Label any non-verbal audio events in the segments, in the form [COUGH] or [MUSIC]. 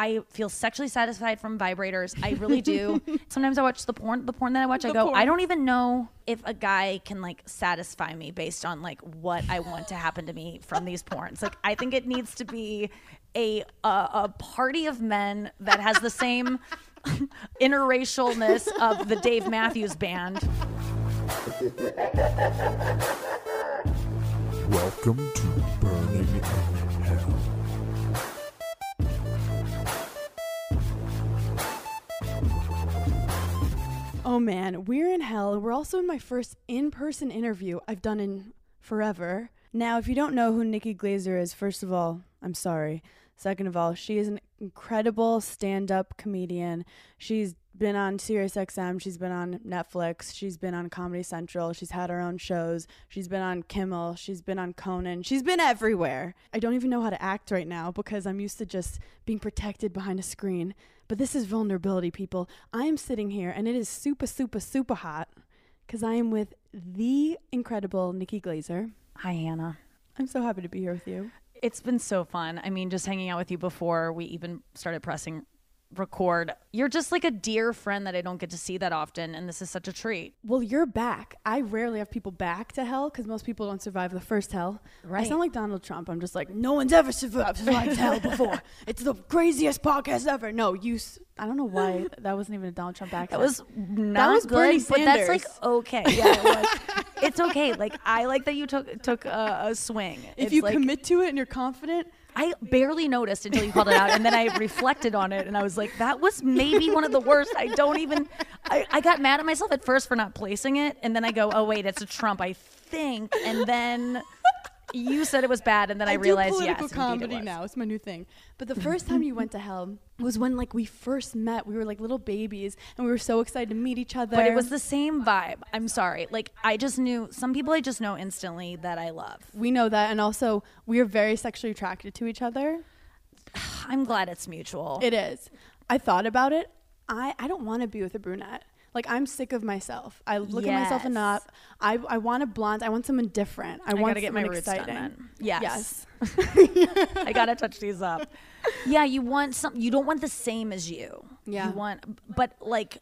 I feel sexually satisfied from vibrators. I really do. [LAUGHS] Sometimes I watch the porn. The porn that I watch, I go, porn. I don't even know if a guy can like satisfy me based on like what I want to happen to me from these porns. Like I think it needs to be a a, a party of men that has the same [LAUGHS] interracialness of the Dave Matthews Band. Welcome to Berning Oh man, we're in hell. We're also in my first in person interview I've done in forever. Now, if you don't know who Nikki Glaser is, first of all, I'm sorry. Second of all, she is an incredible stand up comedian. She's been on SiriusXM, she's been on Netflix, she's been on Comedy Central, she's had her own shows, she's been on Kimmel, she's been on Conan, she's been everywhere. I don't even know how to act right now because I'm used to just being protected behind a screen. But this is vulnerability, people. I am sitting here and it is super, super, super hot because I am with the incredible Nikki Glaser. Hi, Hannah. I'm so happy to be here with you. It's been so fun. I mean, just hanging out with you before we even started pressing record. You're just like a dear friend that I don't get to see that often, and this is such a treat. Well, you're back. I rarely have people back to hell because most people don't survive the first hell. Right. I sound like Donald Trump. I'm just like, no one's ever survived, survived hell before. [LAUGHS] It's the craziest podcast ever. No, you. S- I don't know why [LAUGHS] that wasn't even a Donald Trump accent. That was not was good, Bernie but that's like okay. [LAUGHS] Yeah, it was. it's okay. Like I like that you took took a, a swing. If It's you like, commit to it and you're confident, I barely noticed until you called it out, and then I [LAUGHS] reflected on it, and I was like, that was maybe one of the worst. I don't even. I, I got mad at myself at first for not placing it, and then I go, oh wait, it's a Trump, I think, and then. You said it was bad, and then I, do realized political yes, comedy it now. It's my new thing. But the first time you went to hell was when like we first met. We were like little babies, and we were so excited to meet each other. But it was the same vibe. I'm sorry. Like I just knew some people I just know instantly that I love. we know that, and also we are very sexually attracted to each other. [SIGHS] I'm glad it's mutual. It is. I thought about it. I I don't want to be with a brunette. Like I'm sick of myself. I look at myself Yes. enough. I I want a blonde. I want someone different. I, I want gotta get my roots done exciting. then. Yes. Yes. I gotta touch these up. [LAUGHS] Yeah, you want some. You don't want the same as you. Yeah. You want, but like,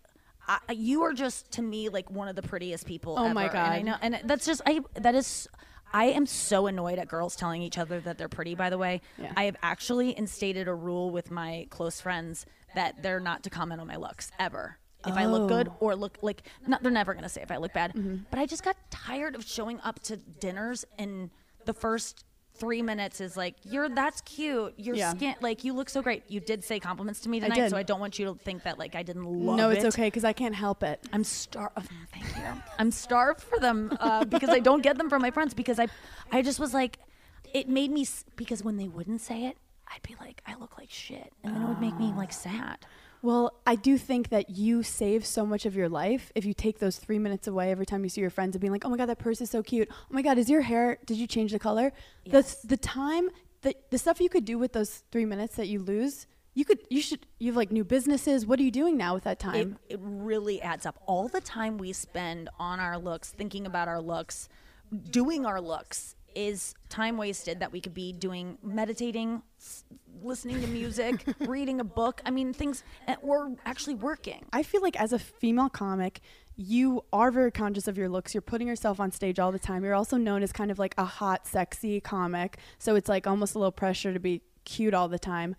I, you are just to me like one of the prettiest people. Oh my god! And I know, and that's just I. That is. I am so annoyed at girls telling each other that they're pretty. By the way, Yeah. I have actually instated a rule with my close friends that they're not to comment on my looks ever. If I look good Oh. or look like, not, they're never gonna say if I look bad. Mm-hmm. But I just got tired of showing up to dinners and the first three minutes is like, "You're that's cute. Your Yeah. skin, like you look so great." You did say compliments to me tonight, did. so I don't want you to think that like I didn't love no, it. No, it's okay because I can't help it. I'm starved. oh, thank you. I'm starved for them uh, because I don't get them from my friends because I, I just was like, it made me s- because when they wouldn't say it, I'd be like, I look like shit, and then it would make me like sad. Well, I do think that you save so much of your life if you take those three minutes away every time you see your friends and being like, "Oh my god, that purse is so cute. Oh my god, is your hair? Did you change the color?" Yes. The the time the the stuff you could do with those three minutes that you lose, you could you should you have like new businesses. What are you doing now with that time? it really adds up. All the time we spend on our looks, thinking about our looks, doing our looks is time wasted that we could be doing meditating, listening to music, [LAUGHS] reading a book. I mean, things, eh, or actually working. I feel like as a female comic, you are very conscious of your looks. You're putting yourself on stage all the time. You're also known as kind of like a hot, sexy comic. So it's like almost a little pressure to be cute all the time.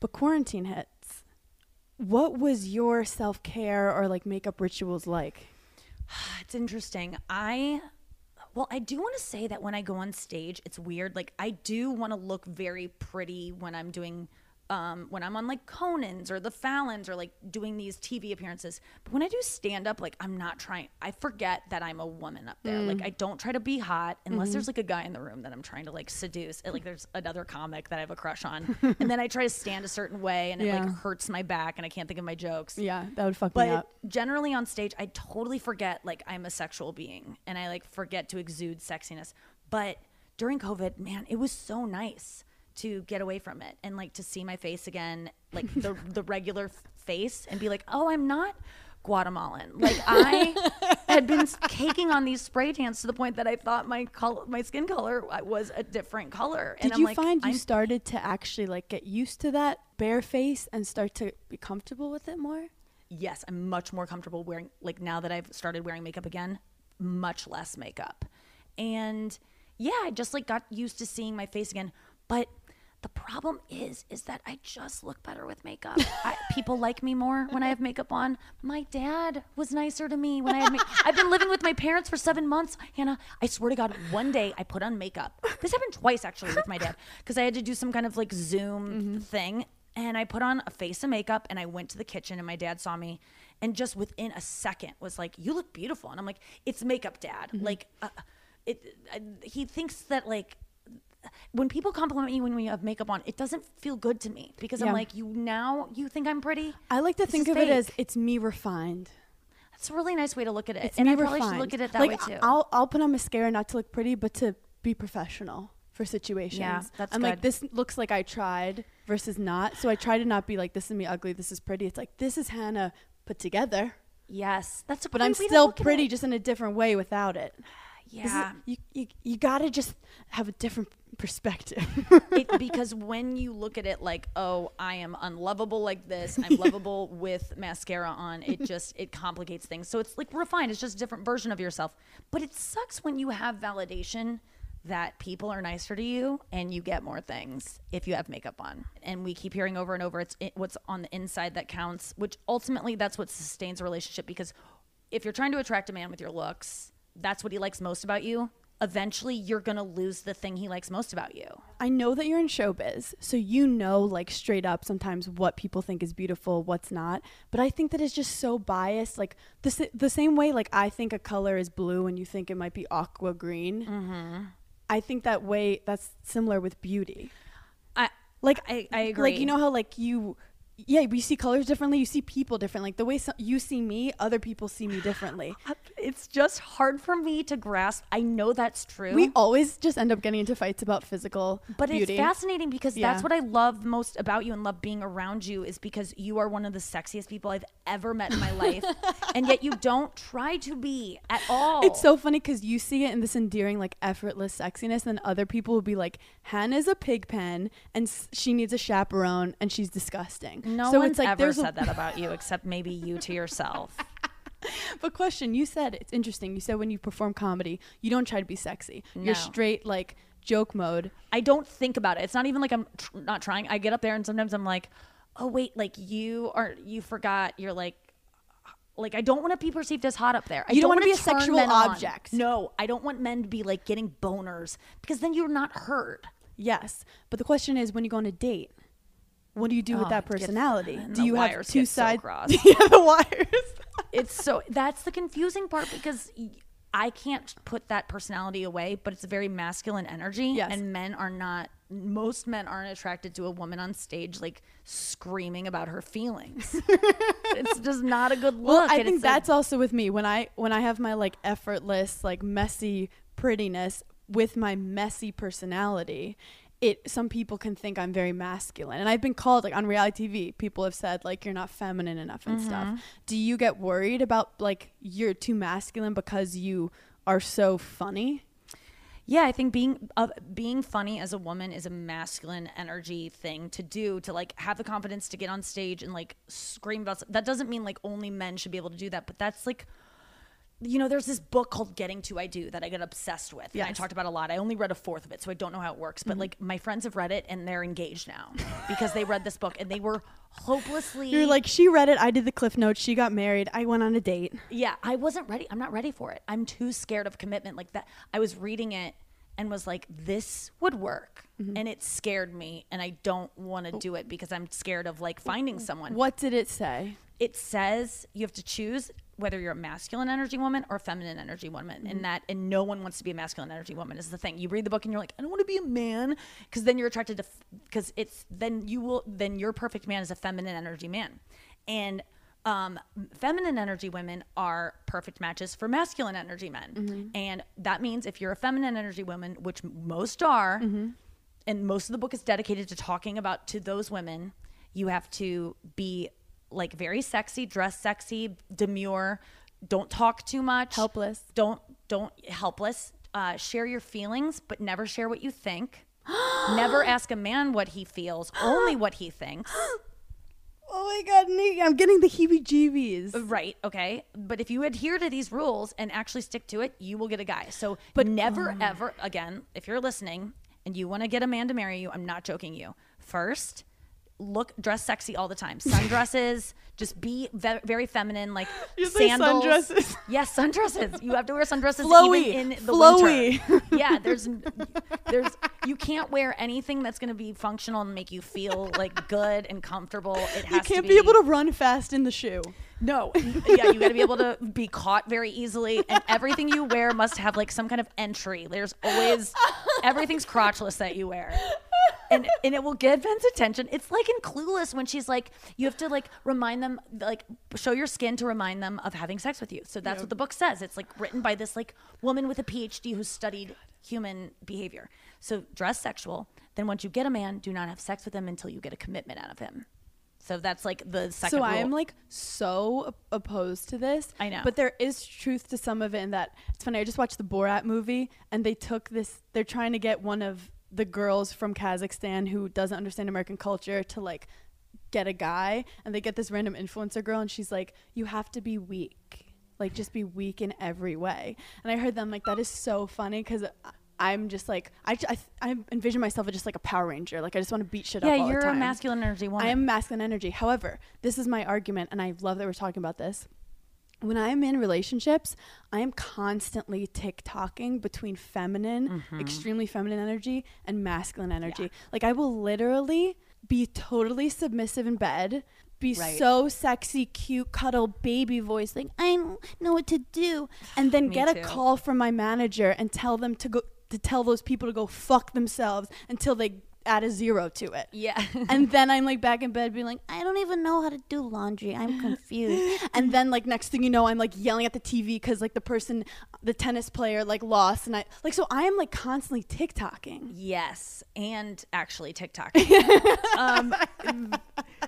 But quarantine hits. What was your self care or like makeup rituals like? [SIGHS] It's interesting. I well, I do want to say that when I go on stage, it's weird. Like I do want to look very pretty when I'm doing um, when I'm on like Conan's or the Fallons or like doing these TV appearances. But when I do stand up, like I'm not trying. I forget that I'm a woman up there. Like I don't try to be hot unless there's like a guy in the room that I'm trying to like seduce. And, like there's another comic that I have a crush on, [LAUGHS] and then I try to stand a certain way, and it like hurts my back, and I can't think of my jokes. Yeah, that would fuck me But up. generally on stage, I totally forget like I'm a sexual being and I like forget to exude sexiness. But during COVID, man, it was so nice to get away from it and like to see my face again, like the [LAUGHS] the regular face, and be like, oh, I'm not Guatemalan. Like I [LAUGHS] had been caking on these spray tans to the point that I thought my color, my skin color uh, was a different color. Did and I'm you like, find you I'm started to actually like get used to that bare face and start to be comfortable with it more? yes, I'm much more comfortable wearing like now that I've started wearing makeup again, much less makeup. And yeah, I just like got used to seeing my face again. But the problem is is that I just look better with makeup. I, [LAUGHS] people like me more when I have makeup on. My dad was nicer to me when I had makeup. [LAUGHS] I've been living with my parents for 7 months. Hannah, I swear to god, one day I put on makeup. This happened twice actually with my dad [LAUGHS] because I had to do some kind of like Zoom thing and I put on a face of makeup and I went to the kitchen and my dad saw me and just within a second was like, "You look beautiful." And I'm like, "It's makeup, dad." Like uh, it I, he thinks that like when people compliment me when we have makeup on, it doesn't feel good to me because Yeah. I'm like, "You now you think I'm pretty?" I like to This think of it as it's me refined. That's a really nice way to look at it. It's and I probably should look at it that like, way too. I'll I'll put on mascara not to look pretty, but to be professional for situations. Yeah, that's I'm like this looks like I tried versus not. So I try to not be like this is me ugly, this is pretty. It's like this is Hannah put together, yes, that's a but I'm still pretty, just in a different way without it. This is- Yeah. you you you gotta just have a different perspective. [LAUGHS] it, because when you look at it like, oh, I am unlovable like this, I'm [LAUGHS] lovable with mascara on, it just it complicates things. So it's like refined. It's just a different version of yourself. But it sucks when you have validation that people are nicer to you and you get more things if you have makeup on. And we keep hearing over and over it's it, what's on the inside that counts, which ultimately that's what sustains a relationship because if you're trying to attract a man with your looks, that's what he likes most about you. Eventually, you're going to lose the thing he likes most about you. I know that you're in showbiz, so you know, like, straight up sometimes what people think is beautiful, what's not. But I think that it's just so biased. Like, the, the same way, like, I think a color is blue and you think it might be aqua green. Mm-hmm. I think that way, that's similar with beauty. I Like, I, I agree. Like, you know how, like, you. Yeah, we see colors differently. You see people differently. Like the way so- you see me, other people see me differently. [LAUGHS] it's just hard for me to grasp. I know that's true. We always just end up getting into fights about physical but beauty. it's fascinating because Yeah. that's what I love most about you and love being around you is because you are one of the sexiest people I've ever met in my life. [LAUGHS] and yet you don't try to be at all. It's so funny because you see it in this endearing, like effortless sexiness, and other people will be like, "Hannah's a pig pen, and s- she needs a chaperone, and she's disgusting." No so one's like ever said that [LAUGHS] about you except maybe you to yourself. [LAUGHS] But question, you said it's interesting. You said when you perform comedy, you don't try to be sexy. No. You're straight like joke mode. I don't think about it. It's not even like I'm tr- not trying. I get up there and sometimes I'm like, oh wait, like you are you forgot. You're like, like I don't want to be perceived as hot up there. I You don't wanna wanna be a sexual men on. object. No, I don't want men to be like getting boners because then you're not heard. Yes, but the question is, when you go on a date, what do you do with Oh, that personality? [LAUGHS] do you have two get so sides? [LAUGHS] yeah, the wires. [LAUGHS] It's so that's the confusing part because. I can't put that personality away, but it's a very masculine energy. Yes. And men are not, most men aren't attracted to a woman on stage like screaming about her feelings. it's just not a good look. Well, I think that's also with me when I when I have my like effortless, like messy prettiness with my messy personality. It some people can think I'm very masculine, and I've been called like on reality TV. People have said like you're not feminine enough and Mm-hmm. stuff. Do you get worried about like you're too masculine because you are so funny? Yeah, I think being uh, being funny as a woman is a masculine energy thing to do to like have the confidence to get on stage and like scream about. That doesn't mean like only men should be able to do that, but that's like you know, there's this book called Getting to I Do that I get obsessed with. Yeah, I talked about a lot. I only read a fourth of it, so I don't know how it works. But like my friends have read it and they're engaged now because they read this book and they were hopelessly You're like she read it. I did the cliff notes. She got married. I went on a date. yeah, I wasn't ready. I'm not ready for it. I'm too scared of commitment like that. I was reading it and was like, this would work. Mm-hmm. And it scared me. And I don't want to do it because I'm scared of like finding someone. What did it say? It says you have to choose whether you're a masculine energy woman or a feminine energy woman. Mm-hmm. And that, and no one wants to be a masculine energy woman is the thing. You read the book and you're like, I don't want to be a man. Cause then you're attracted to, because it's, then you will, then your perfect man is a feminine energy man. And um, feminine energy women are perfect matches for masculine energy men. And that means if you're a feminine energy woman, which most are, and most of the book is dedicated to talking about to those women, you have to be like very sexy, dress sexy, demure, don't talk too much. Helpless. Don't don't helpless. Uh, share your feelings, but never share what you think. [GASPS] never ask a man what he feels, only what he thinks. [GASPS] Oh my god, Nikki, I'm getting the heebie-jeebies. Right. Okay. But if you adhere to these rules and actually stick to it, you will get a guy. So, but never ever again, if you're listening and you want to get a man to marry you, I'm not joking you. First, look dress sexy all the time. Sundresses, [LAUGHS] just be ve- very feminine like [GASPS] You say sandals. sundresses? [LAUGHS] Yes, sundresses. You have to wear sundresses Flowy, even in the flowy. winter. [LAUGHS] yeah, there's there's you can't wear anything that's going to be functional and make you feel like good and comfortable. It has You can't to be able to run fast in the shoe. no. yeah, you got to be able to be caught very easily, and everything you wear must have like some kind of entry. There's always everything's crotchless that you wear. And, and it will get Ben's attention. It's like in Clueless when she's like, you have to like remind them, like show your skin to remind them of having sex with you. So that's what the book says. It's like written by this like woman with a PhD who studied human behavior. So dress sexual. Then once you get a man, do not have sex with him until you get a commitment out of him. So that's like the second. So I am like so opposed to this. I know. But there is truth to some of it in that it's funny. I just watched the Borat movie and they took this they're trying to get one of the girls from Kazakhstan who doesn't understand American culture to like get a guy and they get this random influencer girl and she's like you have to be weak. Like just be weak in every way. And I heard them like that is so funny cuz I'm just like I, th- I envision myself as just like a Power Ranger. Like I just want to beat shit yeah, up all you're a masculine energy woman. I am masculine energy. However, this is my argument, and I love that we're talking about this. When I am in relationships, I am constantly tick tocking between feminine, Mm-hmm. extremely feminine energy, and masculine energy. Like, I will literally be totally submissive in bed, be Right. so sexy, cute, cuddle, baby voice, like, I don't know what to do. And then [SIGHS] get a call from my manager and tell them to go, to tell those people to go fuck themselves until they add a zero to it yeah. [LAUGHS] and then I'm like back in bed being like, I don't even know how to do laundry. I'm confused. [LAUGHS] and then like next thing you know, I'm like yelling at the TV because like the person, the tennis player like lost, and I like so I am like constantly TikToking. yes, and actually TikTok. [LAUGHS] um,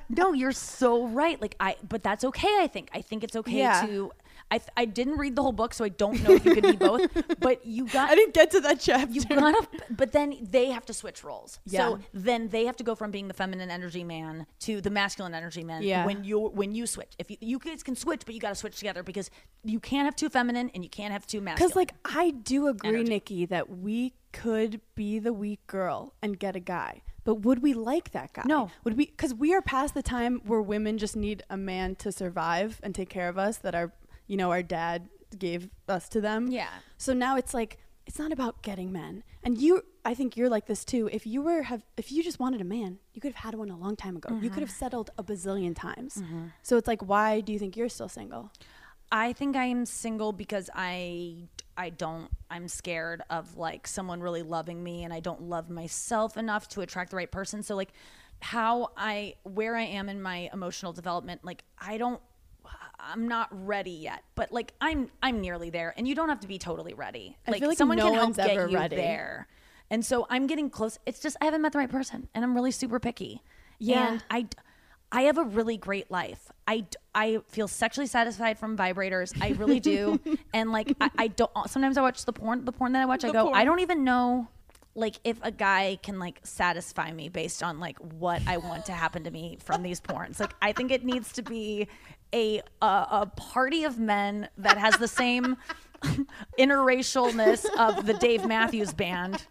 no, you're so right. Like I, but that's okay. I think. I think it's okay Yeah. to. I th- I didn't read the whole book, so I don't know if you could be [LAUGHS] both. But you got I didn't get to that chapter. You gotta, but then they have to switch roles. Yeah. So then they have to go from being the feminine energy man to the masculine energy man. Yeah. When you when you switch, if you, you guys can switch, but you got to switch together because you can't have two feminine and you can't have two masculine. Because like I do agree, Energy. Nikki, that we could be the weak girl and get a guy. But would we like that guy? No. Would we? Because we are past the time where women just need a man to survive and take care of us. That our, you know, our dad gave us to them. Yeah. So now it's like it's not about getting men. And you, I think you're like this too. If you were have, if you just wanted a man, you could have had one a long time ago. You could have mm-hmm. settled a bazillion times. Mm-hmm. So it's like, why do you think you're still single? I think I am single because I I don't I'm scared of like someone really loving me and I don't love myself enough to attract the right person. So like how I where I am in my emotional development, like I don't I'm not ready yet, but like I'm I'm nearly there and you don't have to be totally ready. I Like, feel like someone no can help get you ready. there. And so I'm getting close. It's just I haven't met the right person and I'm really super picky. Yeah. And I I have a really great life. I I feel sexually satisfied from vibrators. I really do. [LAUGHS] and like I, I don't sometimes I watch the porn the porn that I watch, I go, porn. I don't even know like if a guy can like satisfy me based on like what I want to happen to me from these porns. Like I think it needs to be a a, a party of men that has the same [LAUGHS] interracialness of the Dave Matthews band.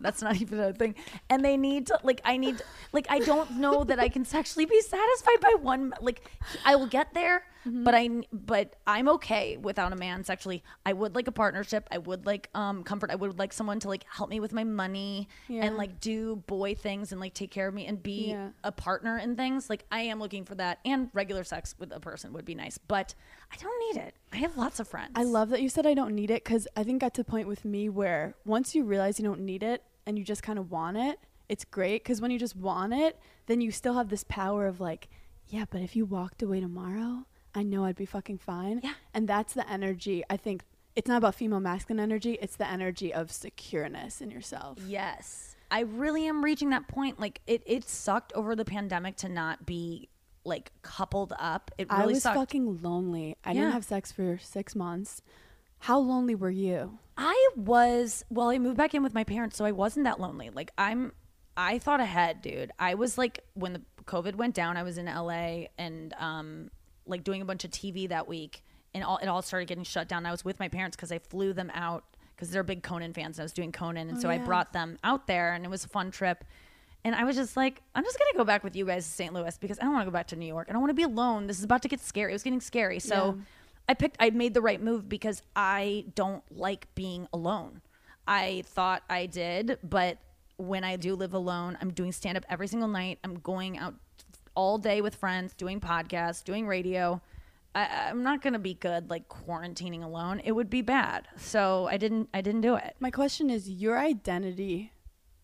That's not even a thing. And they need to like I need like I don't know that I can sexually be satisfied by one like I will get there, Mm-hmm. but I but I'm okay without a man sexually. I would like a partnership. I would like um comfort. I would like someone to like help me with my money Yeah. and like do boy things and like take care of me and be Yeah. a partner in things. Like I am looking for that and regular sex with a person would be nice, but I don't need it. I have lots of friends. I love that you said I don't need it because I think got to the point with me where once you realize you don't need it and you just kind of want it, it's great because when you just want it, then you still have this power of like, yeah, but if you walked away tomorrow, I know I'd be fucking fine. Yeah. And that's the energy. I think it's not about female masculine energy, it's the energy of secureness in yourself. Yes. I really am reaching that point. Like it, it sucked over the pandemic to not be like coupled up. It really I was sucked. fucking lonely. I Yeah. didn't have sex for six months. How lonely were you? I was well, I moved back in with my parents, so I wasn't that lonely. Like I'm I thought ahead, dude. I was like when the COVID went down, I was in LA and um like doing a bunch of TV that week and all it all started getting shut down. I was with my parents cuz I flew them out cuz they're big Conan fans and I was doing Conan and oh, so I brought them out there and it was a fun trip. And I was just like, I'm just gonna go back with you guys to St. Louis because I don't want to go back to New York. I don't want to be alone. This is about to get scary. It was getting scary. So Yeah. I picked I made the right move because I don't like being alone. I thought I did, but when I do live alone, I'm doing stand up every single night. I'm going out all day with friends, doing podcasts, doing radio. I, I'm not gonna be good like quarantining alone. It would be bad. So I didn't I didn't do it. My question is your identity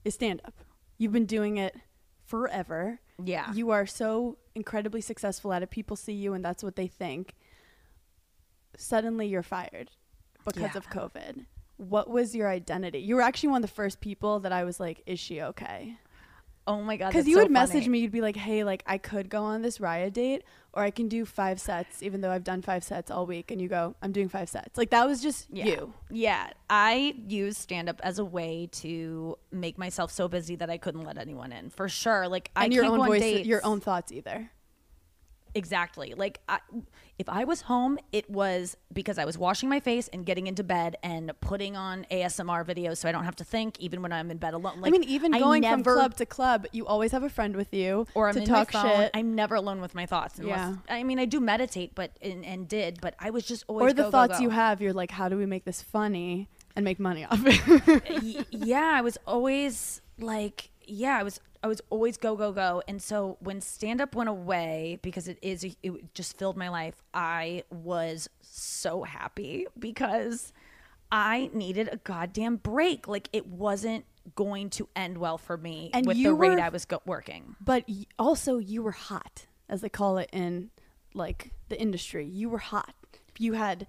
is stand up. You've been doing it forever. Yeah. You are so incredibly successful at it. People see you and that's what they think. Suddenly you're fired because Yeah. of COVID. What was your identity? You were actually one of the first people that I was like, is she okay? Oh my god. Because you so would message me, you'd be like, hey, like I could go on this Raya date or I can do five sets, even though I've done five sets all week. And you go, I'm doing five sets. Like that was just Yeah. you. Yeah. I use stand up as a way to make myself so busy that I couldn't let anyone in. For sure. Like I And your can't own voice, dates. your own thoughts either. Exactly. Like I, if I was home, it was because I was washing my face and getting into bed and putting on ASMR videos so I don't have to think even when I'm in bed alone. Like I mean, even going from club to club, you always have a friend with you or I'm to in talk my phone. shit. I'm never alone with my thoughts. Unless, Yeah. I mean, I do meditate, but and, and did, but I was just always or the go, go, thoughts go. you have, you're like, how do we make this funny and make money off it? Yeah, I was always like, yeah, I was, I was always go, go, go. And so when stand up went away, because it is, it just filled my life, I was so happy because I needed a goddamn break. Like it wasn't going to end well for me And with you the rate were- I was go- working. but also, you were hot, as they call it in like the industry. You were hot. You had,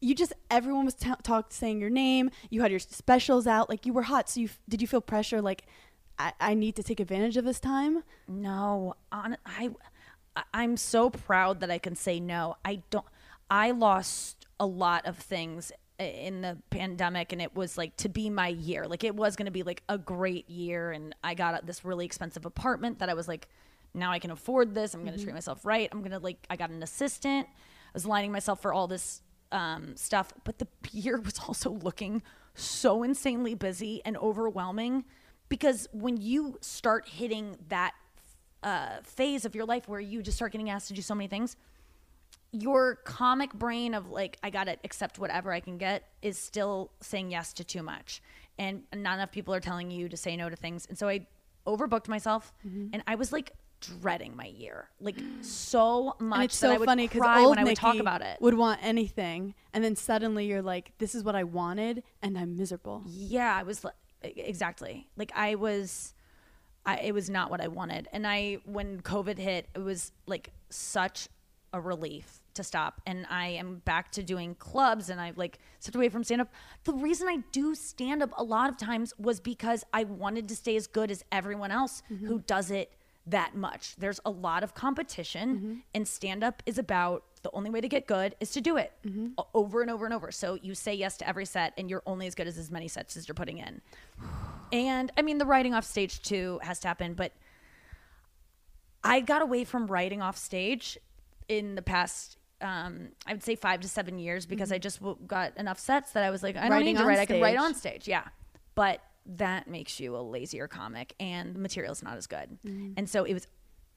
you just everyone was t- talk saying your name. You had your specials out. Like you were hot. So you f- did you feel pressure? Like I, I need to take advantage of this time. No, on I I'm so proud that I can say no. I don't I lost a lot of things in the pandemic and it was like to be my year. Like it was going to be like a great year and I got this really expensive apartment that I was like now I can afford this. I'm going to treat myself right. I'm going to like I got an assistant. I was lining myself for all this um, stuff, but the [LAUGHS] year was also looking so insanely busy and overwhelming because when you start hitting that uh, phase of your life where you just start getting asked to do so many things, your comic brain of like, I gotta accept whatever I can get is still saying yes to too much. And not enough people are telling you to say no to things. And so I overbooked myself and I was like dreading my year, like [GASPS] so much And it's that I so would funny because old when I would Nikki talk about it. would want anything, and then suddenly you're like, "This is what I wanted, and I'm miserable." Yeah, I was li- exactly like I was. I, it was not what I wanted, and I when COVID hit, it was like such a relief to stop. And I am back to doing clubs, and I've like stepped away from stand up. The reason I do stand up a lot of times was because I wanted to stay as good as everyone else mm-hmm. who does it that much. There's a lot of competition, mm-hmm. and stand up is about the only way to get good is to do it mm-hmm. o- over and over and over. So you say yes to every set, and you're only as good as as many sets as you're putting in. And I mean, the writing off stage too has to happen, but I got away from writing off stage in the past. Um, I would say five to seven years because mm-hmm. I just w- got enough sets that I was like, I don't Writing need to write. I can write on stage. Yeah, but that makes you a lazier comic, and the material's not as good. Mm-hmm. And so it was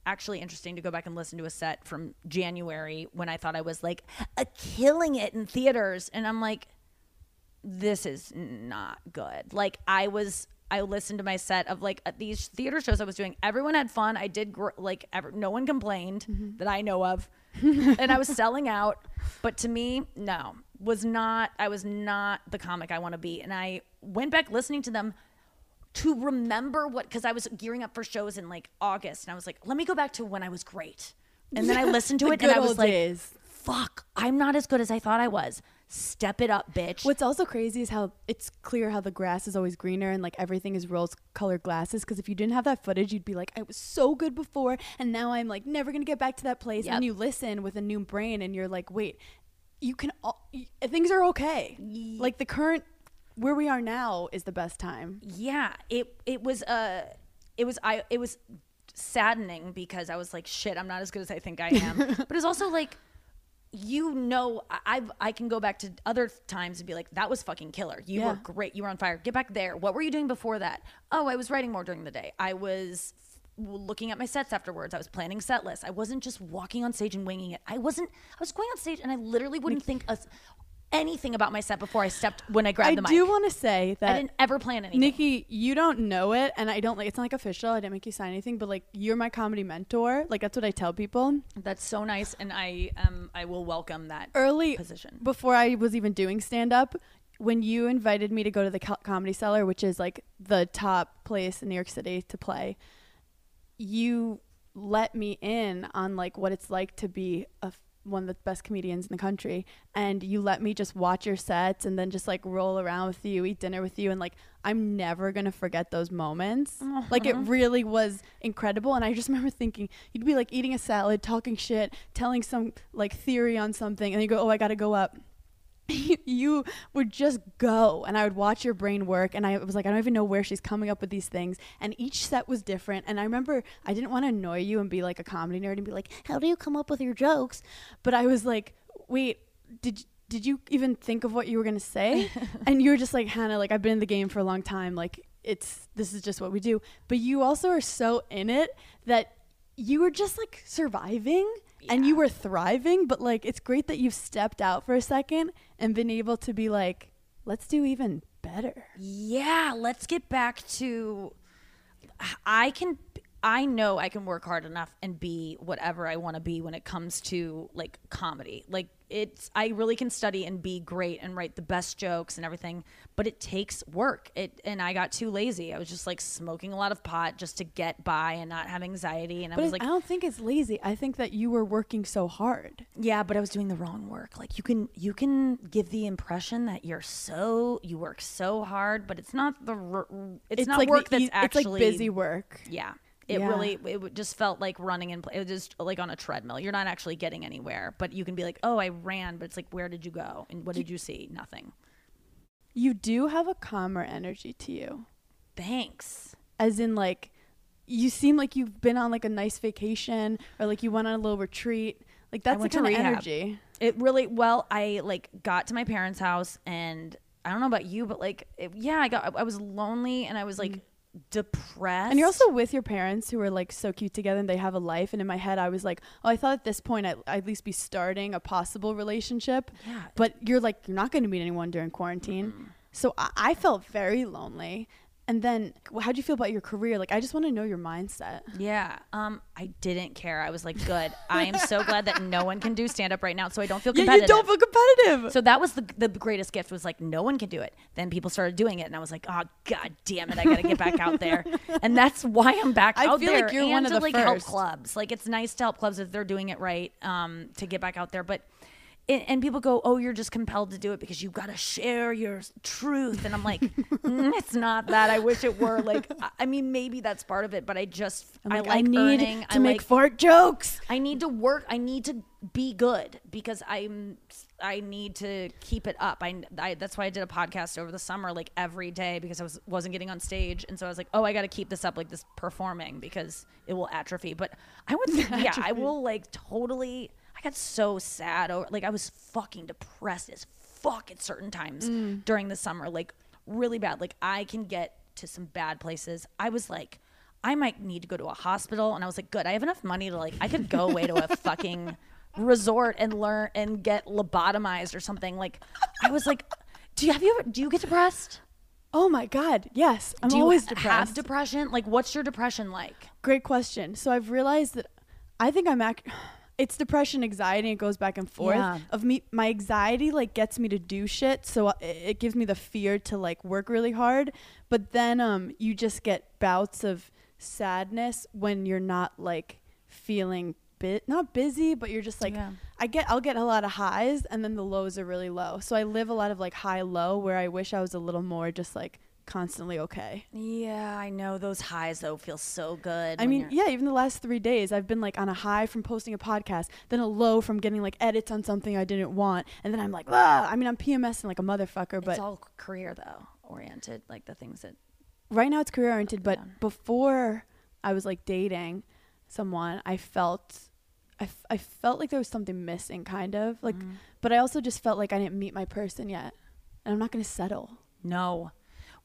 actually interesting to go back and listen to a set from January when I thought I was like a killing it in theaters, and I'm like, this is not good. Like I was, I listened to my set of like uh, these theater shows I was doing. Everyone had fun. I did gr- like ever, no one complained that I know of, [LAUGHS] and I was selling out. But to me, no, was not. I was not the comic I want to be. And I went back listening to them to remember what because I was gearing up for shows in like August, and I was like, let me go back to when I was great. And then I [LAUGHS] listened to it, and I was like, days. fuck, I'm not as good as I thought I was. Step it up, bitch. What's also crazy is how it's clear how the grass is always greener and like everything is rose colored glasses. Because if you didn't have that footage, you'd be like, I was so good before, and now I'm like never gonna get back to that place. Yep. And you listen with a new brain, and you're like, wait, you can. All, things are okay. Like the current where we are now is the best time. yeah it it was uh it was i it was saddening because i was like shit i'm not as good as i think i am. [LAUGHS] But it's also like you know I- i've can go back to other times and be like that was fucking killer. You Yeah. were great. You were on fire. Get back there. What were you doing before that? Oh i was writing more during the day. I was looking at my sets afterwards. I was planning set lists. I wasn't just walking on stage and winging it. I wasn't i was going on stage and i literally wouldn't think of anything about my set before i stepped when i grabbed I the mic I do want to say that i didn't ever plan anything Nikki, you don't know it, and I don't like. It's not like official. I didn't make you sign anything, but like you're my comedy mentor. Like that's what I tell people. That's so nice, and I um I will welcome that Early position. before I was even doing stand up, when you invited me to go to the Comedy Cellar, which is like the top place in New York City to play, you let me in on like what it's like to be a one of the best comedians in the country and you let me just watch your sets and then just like roll around with you eat dinner with you and like i'm never gonna forget those moments. Like it really was incredible and i just [LAUGHS] remember thinking you'd be like eating a salad talking shit telling some like theory on something and you go oh i gotta go up [LAUGHS] you would just go and I would watch your brain work and I was like I don't even know where she's coming up with these things and each set was different and I remember I didn't want to annoy you and be like a comedy nerd and be like how do you come up with your jokes? But I was like wait did did you even think of what you were going to say? [LAUGHS] And you were just like Hannah like I've been in the game for a long time like it's this is just what we do. But you also are so in it that you were just like surviving and you were thriving but like it's great that you've stepped out for a second and been able to be like let's do even better Yeah, let's get back to. I can. I know I can work hard enough and be whatever I want to be when it comes to like comedy. Like it's I really can study and be great and write the best jokes and everything, but it takes work. It and I got too lazy. I was just like smoking a lot of pot just to get by and not have anxiety and I was like i don't think it's lazy i think that you were working so hard Yeah, but I was doing the wrong work. Like you can you can give the impression that you're so you work so hard, but it's not the r- it's, not like work the that's actually it's like busy work Yeah. It Yeah. really it just felt like running and. It was just like on a treadmill. You're not actually getting anywhere, but you can be like, "Oh, I ran," but it's like, "Where did you go? And what did you see?" Nothing. you do have a calmer energy to you Thanks. as in like you seem like you've been on like a nice vacation or like you went on a little retreat like that's the kind of energy It really well. I like got to my parents' house, and I don't know about you, but like, it, yeah, I got I was lonely, and I was like mm. Depressed. And you're also with your parents who are like so cute together and they have a life. And in my head, I was like, oh, I thought at this point I'd, I'd at least be starting a possible relationship. Yeah. But you're like, you're not going to meet anyone during quarantine. So I, I felt very lonely. And then how'd you feel about your career? Like, I just want to know your mindset. Yeah. Um, I didn't care. I was like, good. I am so glad that no one can do stand up right now, so I don't feel competitive. Yeah, you don't feel competitive. so that was the the greatest gift was like no one can do it. Then people started doing it, and I was like, oh god damn it, I gotta get back out there. [LAUGHS] And that's why I'm back I out feel there. like you're and one of to the like help clubs. Like it's nice to help clubs if they're doing it right. Um, to get back out there, but. And and people go, oh, you're just compelled to do it because you've got to share your truth. And I'm like, [LAUGHS] "Mm, it's not that. I wish it were. Like, I- mean, maybe that's part of it, but I just, I'm I like, like I need earning. to I make like fart jokes. I need to work. I need to be good because I'm. I need to keep it up. I, I that's why I did a podcast over the summer, like every day, because I was wasn't getting on stage, and so I was like, oh, I got to keep this up, like this performing, because it will atrophy. But I would, [LAUGHS] yeah, I will like totally. I got so sad. Over, like I was fucking depressed as fuck at certain times mm. during the summer, like really bad. Like I can get to some bad places. I was like. I might need to go to a hospital. And I was like, good, I have enough money to like, I could go away to a [LAUGHS] fucking resort and learn and get lobotomized or something. Like, I was like, do you have you ever, do you get depressed? Oh my God. Yes. I'm do you always depressed. have depression? Like, what's your depression like? Great question. So I've realized that I think I'm ac- it's depression, anxiety. It goes back and forth. Yeah. Of me, my anxiety like gets me to do shit, so uh, it, it gives me the fear to like work really hard. But then um, you just get bouts of sadness when you're not like feeling bit not busy, but you're just like Yeah. I get I'll get a lot of highs and then the lows are really low. So I live a lot of like high low where I wish I was a little more just like constantly okay. Yeah, I know those highs though feel so good. I mean, yeah, even the last three days, I've been like on a high from posting a podcast, then a low from getting like edits on something I didn't want, and then I'm like, ah, I mean, I'm PMSing like a motherfucker, but it's all career though oriented, like the things that right now it's career oriented. But Yeah. before I was like dating someone, I felt, I, f- I felt like there was something missing, kind of like, Mm-hmm. but I also just felt like I didn't meet my person yet, and I'm not gonna settle. no,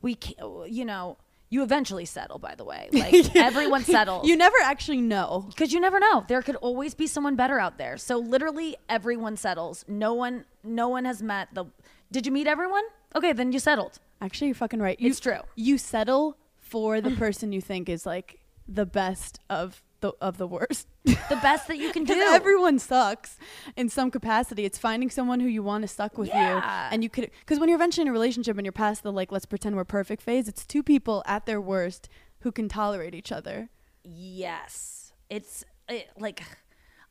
we can't. You know, you eventually settle. By the way, [LAUGHS] like everyone settles. You [LAUGHS] never actually know. because you never know there could always be someone better out there so literally everyone settles no one no one has met the did you meet everyone okay then you settled Actually, you're fucking right. You, It's true. You settle for the person you think is like the best of the of the worst. [LAUGHS] the best that you can [LAUGHS] do everyone sucks in some capacity. It's finding someone who you want to suck with Yeah. you, and you could. Because when you're eventually in a relationship and you're past the like, let's pretend we're perfect phase, it's two people at their worst who can tolerate each other. yes it's it, like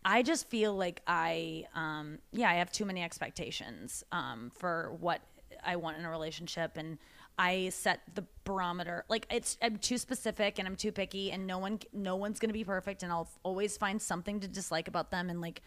i just feel like i um yeah i have too many expectations um for what i want in a relationship and i set the barometer like it's i'm too specific and i'm too picky and no one no one's gonna be perfect and i'll always find something to dislike about them and like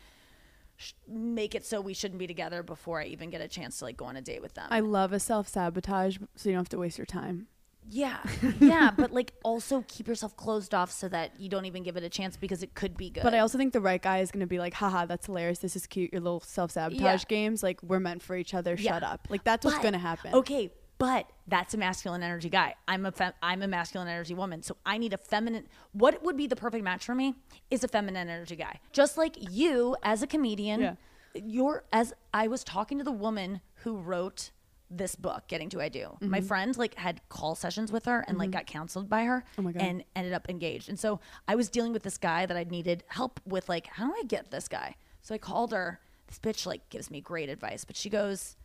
sh- make it so we shouldn't be together before i even get a chance to like go on a date with them I love a self sabotage, so you don't have to waste your time. yeah [LAUGHS] yeah but like also keep yourself closed off so that you don't even give it a chance because it could be good But I also think the right guy is gonna be like, haha, that's hilarious. This is cute. Your little self sabotage Yeah. games, like we're meant for each other. Shut Yeah. up. Like that's what's gonna happen. Okay, but that's a masculine energy guy. I'm a fem- I'm a masculine energy woman, so I need a feminine. What would be the perfect match for me is a feminine energy guy. Just like you as a comedian, Yeah. you're as I was talking to the woman who wrote this book, Getting to I Do. My mm-hmm. friend like had call sessions with her and like mm-hmm. got counseled by her Oh my God. and ended up engaged. And so I was dealing with this guy that I needed help with like how do I get this guy? So I called her. This bitch like gives me great advice, but she goes,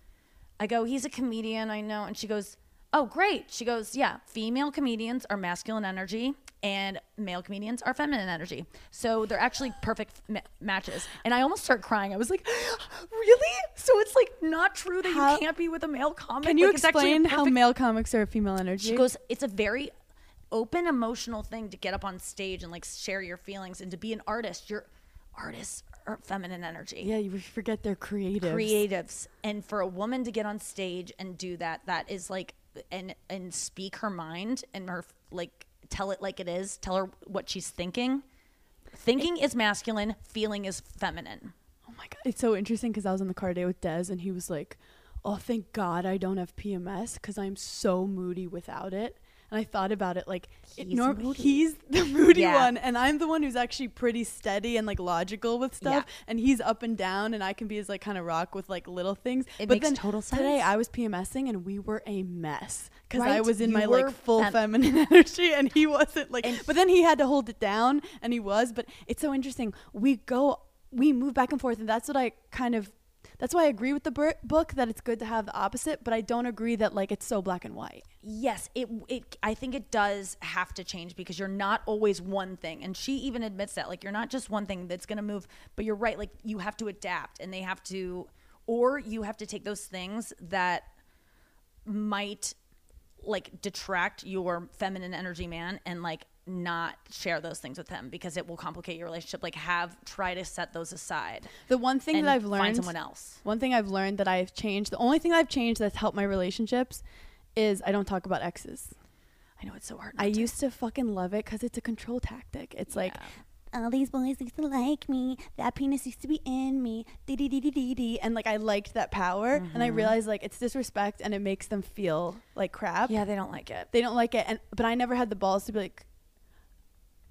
I go, he's a comedian, I know. And she goes, Oh, great. She goes, Yeah, female comedians are masculine energy and male comedians are feminine energy. So they're actually perfect ma- matches. And I almost start crying. I was like, [GASPS] Really? So it's like not true that How- you can't be with a male comic? Can you Like, it's actually a explain how male comics are female energy? she goes, it's a very open emotional thing to get up on stage and like share your feelings and to be an artist. You're artists Er, feminine energy. yeah, you forget they're creative. Creatives. And for a woman to get on stage and do that, that is like and and speak her mind and her like tell it like it is, tell her what she's thinking. Thinking is masculine, feeling is feminine. Oh my god, it's so interesting because I was on the car today with Des, and he was like, "Oh, thank God I don't have PMS because I'm so moody without it." And I thought about it like it He's norm- moody. he's [LAUGHS] the moody Yeah. one, and I'm the one who's actually pretty steady and like logical with stuff. Yeah. And he's up and down, and I can be his like kind of rock with like little things. It but makes then total Today. I was PMSing, and we were a mess because I was in You my like full fem- feminine [LAUGHS] energy, and he wasn't like. And- but then he had to hold it down, and he was. But it's so interesting. We go, we move back and forth, and that's what I kind of. That's why I agree with the book that it's good to have the opposite, but I don't agree that like it's so black and white. Yes, it it I think it does have to change because you're not always one thing. And she even admits that like you're not just one thing that's going to move, but you're right like you have to adapt and they have to or you have to take those things that might like detract your feminine energy man and like not share those things with him because it will complicate your relationship like have try to set those aside The one thing that I've learned find someone else One thing I've learned that I've changed, the only thing I've changed that's helped my relationships is I don't talk about exes. i know it's so hard I to. used to fucking love it because it's a control tactic. It's like, all these boys used to like me. That penis used to be in me. Dee dee dee dee dee dee. And like I liked that power, and I mm-hmm. realized like it's disrespect, and it makes them feel like crap. yeah they don't like it They don't like it, and but I never had the balls to be like,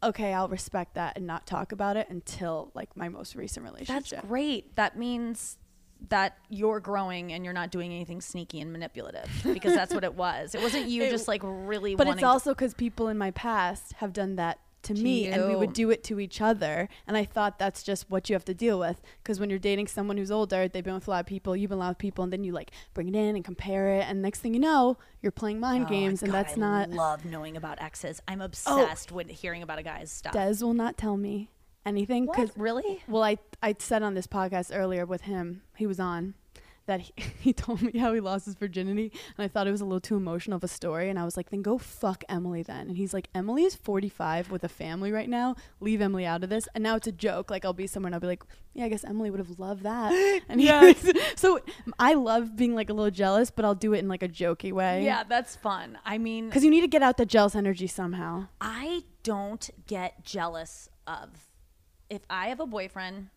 okay, I'll respect that and not talk about it until like my most recent relationship. That's great. That means that you're growing and you're not doing anything sneaky and manipulative because that's what it [LAUGHS] was. It wasn't you It- just like really But it's also because people in my past have done that to, To me, and we would do it to each other. And I thought that's just what you have to deal with. Because when you're dating someone who's older, they've been with a lot of people, you've been with a lot of people, and then you like bring it in and compare it, and next thing you know, you're playing mind Oh, games, and God, that's I not. love knowing about exes. I'm oh. obsessed with hearing about a guy's stuff. Des will not tell me anything because Really? well, I I said on this podcast earlier with him, he was on, that he, [LAUGHS] he told me how he lost his virginity, and I thought it was a little too emotional of a story, and I was like, then go fuck Emily then. And he's like, Emily is 45 with a family right now. Leave Emily out of this. And now it's a joke. Like I'll be somewhere and I'll be like, yeah, I guess Emily would have loved that. [GASPS] And was, [LAUGHS] so I love being like a little jealous, but I'll do it in like a jokey way. Yeah, that's fun. I mean, Because you need to get out the jealous energy somehow. I don't get jealous of if I have a boyfriend.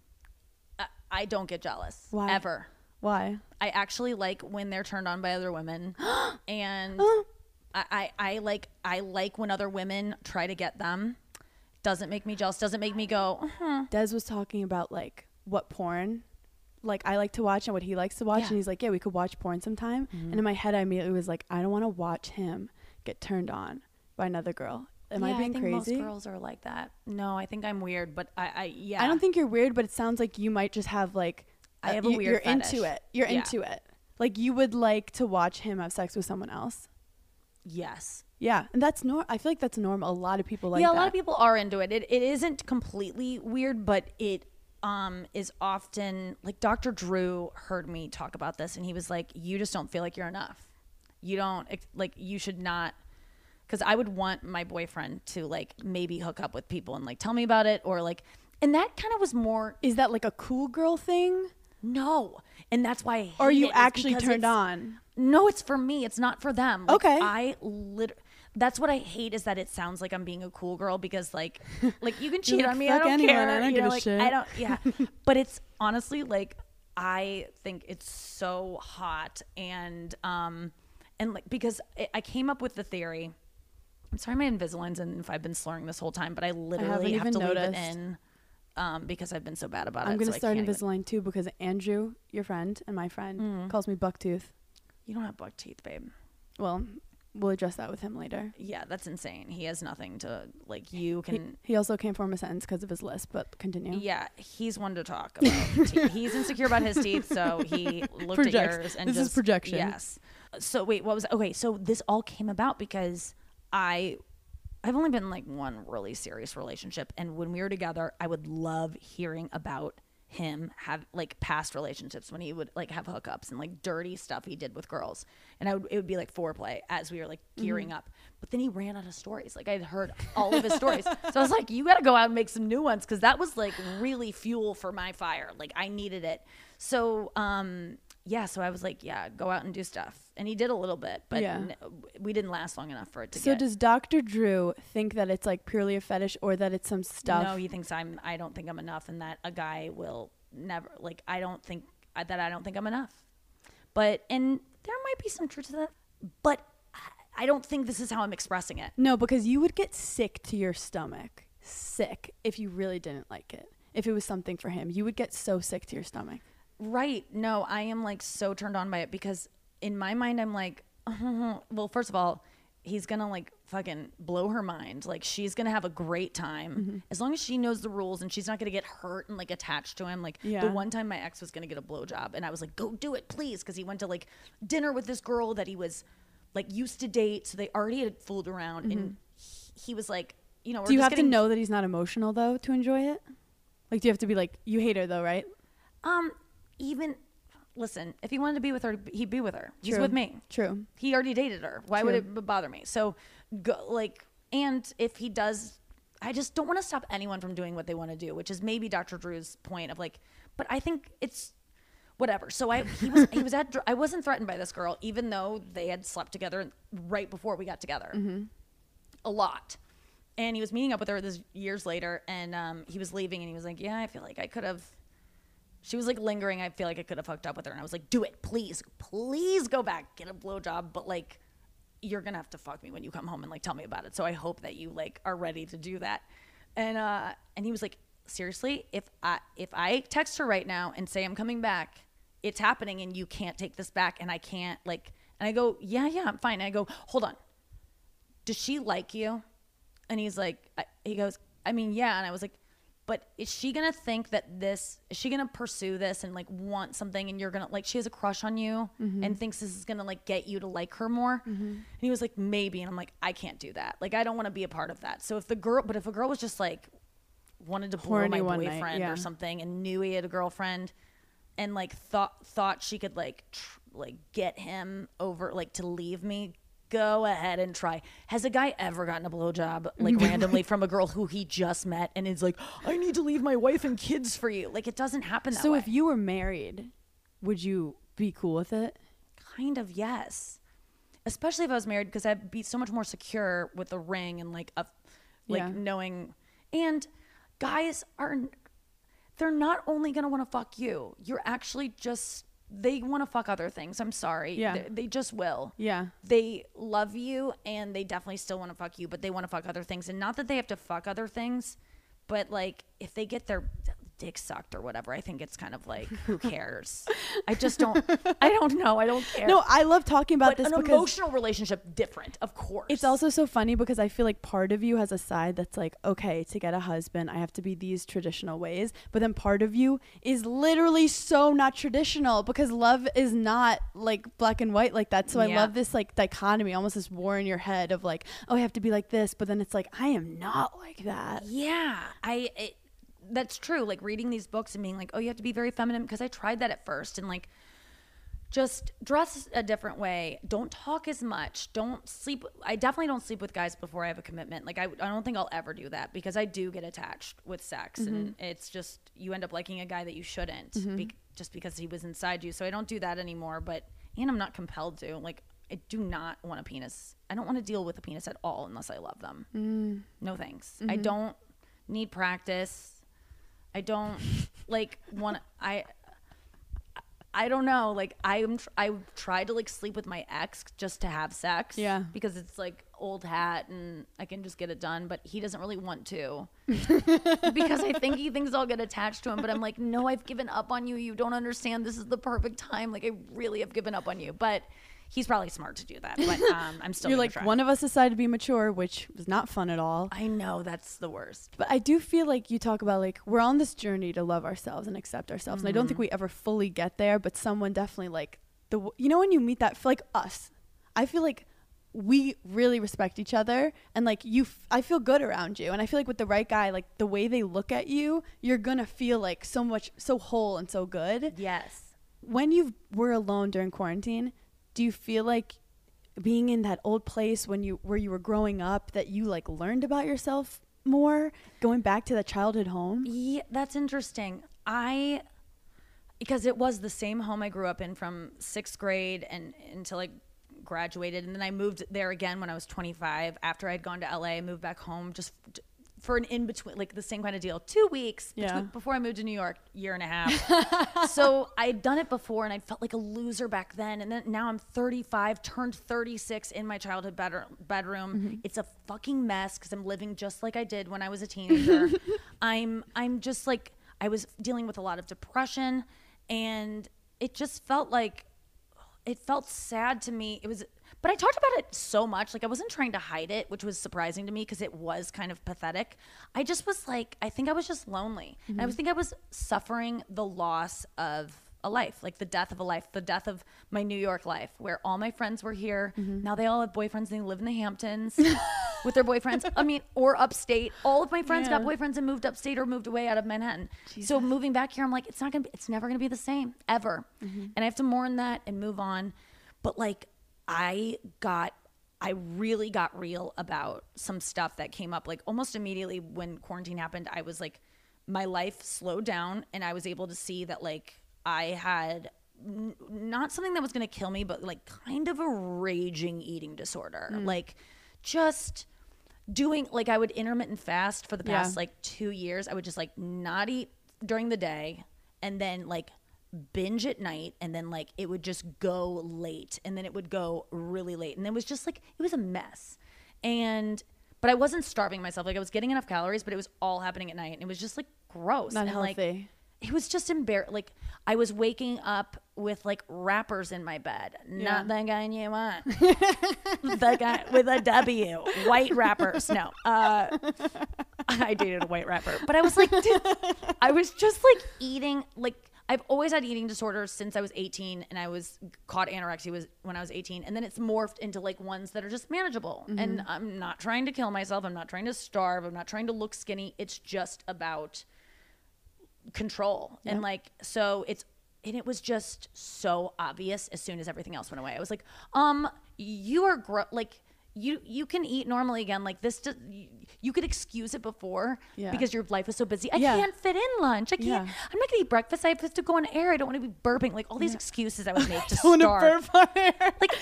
I, I don't get jealous Why? ever. Why? I actually like when they're turned on by other women, [GASPS] and [GASPS] I, I I like I like when other women try to get them. Doesn't make me jealous. Doesn't make me go. "Uh-huh." Des was talking about like what porn like I like to watch and what he likes to watch Yeah. and he's like, Yeah, we could watch porn sometime and in my head I immediately was like, I don't want to watch him get turned on by another girl. Am Yeah, I being think crazy? Most girls are like that. No, I think I'm weird, but I, I yeah. I don't think you're weird, but it sounds like you might just have like I have a you- weird You're fetish. into it. You're Yeah. into it. Like you would like to watch him have sex with someone else. Yes. Yeah, and that's nor. I feel like that's normal. A lot of people like yeah, a that. lot of people are into it. It it isn't completely weird, but it um is often like Dr. Drew heard me talk about this and he was like you just don't feel like you're enough. You don't like you should not cuz I would want my boyfriend to like maybe hook up with people and like tell me about it or like and that kind of was more Is that like a cool girl thing, no. And that's why I or you it, actually turned on? No, it's for me. It's not for them. Like, Okay. I lit. That's what I hate is that it sounds like I'm being a cool girl because like, [LAUGHS] like you can cheat like, on me. I "Fuck don't anyone, care. I don't you give know, a like, shit. I don't. Yeah. [LAUGHS] but it's honestly like I think it's so hot and um and like because I, I came up with the theory. I'm sorry, my Invisalign's and if I've been slurring this whole time, but I literally have even to leave it noticed. in. Um, because I've been so bad about it. I'm gonna so start can't even- Invisalign too because Andrew, your friend and my friend, Mm. calls me bucktooth. You don't have buck teeth, babe. Well, we'll address that with him later. Yeah, that's insane. He has nothing to like. You can. he also can't form a sentence because of his lisp, but continue. Yeah, he's one to talk [LAUGHS] about. teeth. He's insecure about his teeth, so he [LAUGHS] looked at yours and This is projection. Yes. So wait, what was okay? So this all came about because I, I've only been in like one really serious relationship, and when we were together, I would love hearing about him have like past relationships when he would like have hookups and like dirty stuff he did with girls. And I would it would be like foreplay as we were like gearing Mm-hmm. up. But then he ran out of stories. Like I'd heard all of his stories. [LAUGHS] So I was like you got to go out and make some new ones because that was like really fuel for my fire. Like I needed it. So um yeah so I was like yeah go out and do stuff and he did a little bit but Yeah. n- we didn't last long enough for it to So get does Dr. Drew think that it's like purely a fetish or that it's some stuff? No, he thinks I'm. I don't think I'm enough, and that a guy will never like. I don't think I- that I don't think I'm enough. But and there might be some truth to that. But I don't think this is how I'm expressing it. No, because you would get sick to your stomach. Sick if you really didn't like it. If it was something for him, you would get so sick to your stomach. Right? No, I am like so turned on by it because in my mind I'm like, [LAUGHS] well, first of all, he's gonna like fucking blow her mind. Like she's gonna have a great time Mm-hmm. as long as she knows the rules and she's not gonna get hurt and like attached to him. Like Yeah. the one time my ex was gonna get a blowjob and I was like, go do it, please, because he went to like dinner with this girl that he was like used to date, so they already had fooled around, and he, he was like, you know, we're Mm-hmm. Do you have getting- to know that he's not emotional though to enjoy it? Like, do you have to be like, you hate her though, right? Um, even listen, if he wanted to be with her, he'd be with her. He's True. with me. True. He already dated her. Why would True. it b- bother me? So, go, like, and if he does, I just don't want to stop anyone from doing what they want to do, which is maybe Dr. Drew's point of like, but I think it's whatever. So I he was he was at I wasn't threatened by this girl, even though they had slept together right before we got together, a lot. And he was meeting up with her this years later, and um, he was leaving, and he was like, "Yeah, I feel like I could have." She was like lingering. I feel like I could have hooked up with her, and I was like, "Do it, please, please go back, get a blowjob." But like, you're gonna have to fuck me when you come home and like tell me about it. So I hope that you like are ready to do that. And uh, and he was like, "Seriously, if I if I text her right now and say I'm coming back, it's happening, and you can't take this back, and I can't like." And I go, "Yeah, yeah, I'm fine." And I go, "Hold on, does she like you?" And he's like, I, he goes, I mean, yeah. And I was like, but is she gonna think that this? Is she gonna pursue this and like want something? And you're gonna like, she has a crush on you mm-hmm. and thinks this is gonna like get you to like her more. Mm-hmm. And he was like, maybe. And I'm like, I can't do that. Like, I don't want to be a part of that. So if the girl, but if a girl was just like wanted to blow Horny my night, boyfriend yeah. or something and knew he had a girlfriend and like thought thought she could like tr- like get him over like to leave me go ahead and try. Has a guy ever gotten a blowjob like randomly from a girl who he just met and is like i need to leave my wife and kids for you. Like it doesn't happen that So way. if you were married, would you be cool with it? kind of yes. Especially if i was married because i'd be so much more secure with a ring and like a like Yeah. knowing. And guys are they're not only gonna want to fuck you you're actually just they want to fuck other things i'm sorry Yeah. they, they just will Yeah. they love you and they definitely still want to fuck you but they want to fuck other things and not that they have to fuck other things but like if they get their dick sucked or whatever i think it's kind of like who [LAUGHS] cares i just don't i don't know i don't care No, I love talking about but this an because emotional relationship different of course it's also so funny because I feel like part of you has a side that's like, okay, to get a husband, I have to be these traditional ways. But then part of you is literally so not traditional because love is not like black and white like that. So I love this like dichotomy, almost this war in your head of like, oh, I have to be like this. But then it's like, I am not like that. Yeah, I. It, that's true. Like reading these books and being like, oh, you have to be very feminine because I tried that at first and like, just dress a different way. Don't talk as much. Don't sleep. I definitely don't sleep with guys before I have a commitment. Like I, I don't think I'll ever do that because I do get attached with sex and mm-hmm. it's just you end up liking a guy that you shouldn't mm-hmm. be, just because he was inside you. So I don't do that anymore. But and I'm not compelled to. Like I do not want a penis. I don't want to deal with a penis at all unless I love them. Mm. No thanks. I mm-hmm. don't need practice. I don't like want I I don't know. Like I'm tr- I tried to like sleep with my ex just to have sex. Yeah. Because it's like old hat and I can just get it done, but he doesn't really want to. [LAUGHS] because I think he thinks I'll get attached to him, but I'm like, "No, I've given up on you. You don't understand. This is the perfect time. Like I really have given up on you." But he's probably smart to do that. But [LAUGHS] um I'm still You're like, try. one of us decided to be mature, which was not fun at all. I know that's the worst. But I do feel like you talk about like we're on this journey to love ourselves and accept ourselves, and I Mm-hmm. don't think we ever fully get there. But someone definitely like the you know when you meet that like us, I feel like we really respect each other, and like you, f- I feel good around you, and I feel like with the right guy, like the way they look at you, you're gonna feel like so much so whole and so good. Yes. When you were alone during quarantine, do you feel like being in that old place when you where you were growing up that you like learned about yourself more going back to the childhood home Yeah, that's interesting. I because it was the same home I grew up in from sixth grade and until I graduated, and then I moved there again when I was 25. After I'd gone to LA, I moved back home just for an in between, like the same kind of deal. Two weeks Yeah. between, before I moved to New York, year and a half. [LAUGHS] so I'd done it before, and I felt like a loser back then. And then now I'm 35, turned 36 in my childhood bedroom. bedroom. It's a fucking mess because I'm living just like I did when I was a teenager. [LAUGHS] I'm I'm just like I was dealing with a lot of depression, and it just felt like it felt sad to me. It was, but I talked about it so much. Like I wasn't trying to hide it, which was surprising to me because it was kind of pathetic. I just was like, I think I was just lonely. And I was think I was suffering the loss of a life, like the death of a life, the death of my New York life, where all my friends were here. Mm-hmm. Now they all have boyfriends and they live in the Hamptons [LAUGHS] with their boyfriends. I mean, or upstate. All of my friends got boyfriends and moved upstate or moved away out of Manhattan. So moving back here, I'm like, it's not gonna be, it's never gonna be the same ever. Mm-hmm. And I have to mourn that and move on. But like, I got, I really got real about some stuff that came up like almost immediately when quarantine happened. I was like, my life slowed down and I was able to see that like I had n- not something that was gonna kill me, but like kind of a raging eating disorder. Mm. Like, just doing like I would intermittent fast for the Yeah. past like two years. I would just like not eat during the day and then like binge at night and then like it would just go late and then it would go really late and it was just like it was a mess and but I wasn't starving myself like I was getting enough calories but it was all happening at night and it was just like gross Not and like healthy. it was just embarrassing. Like I was waking up with like wrappers in my bed. Not the guy you want. [LAUGHS] the guy with a W, white wrappers. No, uh, [LAUGHS] I dated a white rapper, but I was like, dude, I was just like eating. Like I've always had eating disorders since I was 18 and I was caught anorexia was when I was 18 and then it's morphed into like ones that are just manageable. And I'm not trying to kill myself, I'm not trying to starve, I'm not trying to look skinny. It's just about control. And like so it's and it was just so obvious as soon as everything else went away. I was like, um, you are gro- like you you can eat normally again. Like this, does, you, you could excuse it before Yeah. because your life is so busy. I Yeah. can't fit in lunch. I can't. Yeah. I'm not gonna eat breakfast. I have to go on air. I don't want to be burping. Like all these excuses I [LAUGHS] would make to starve. burp on air. Like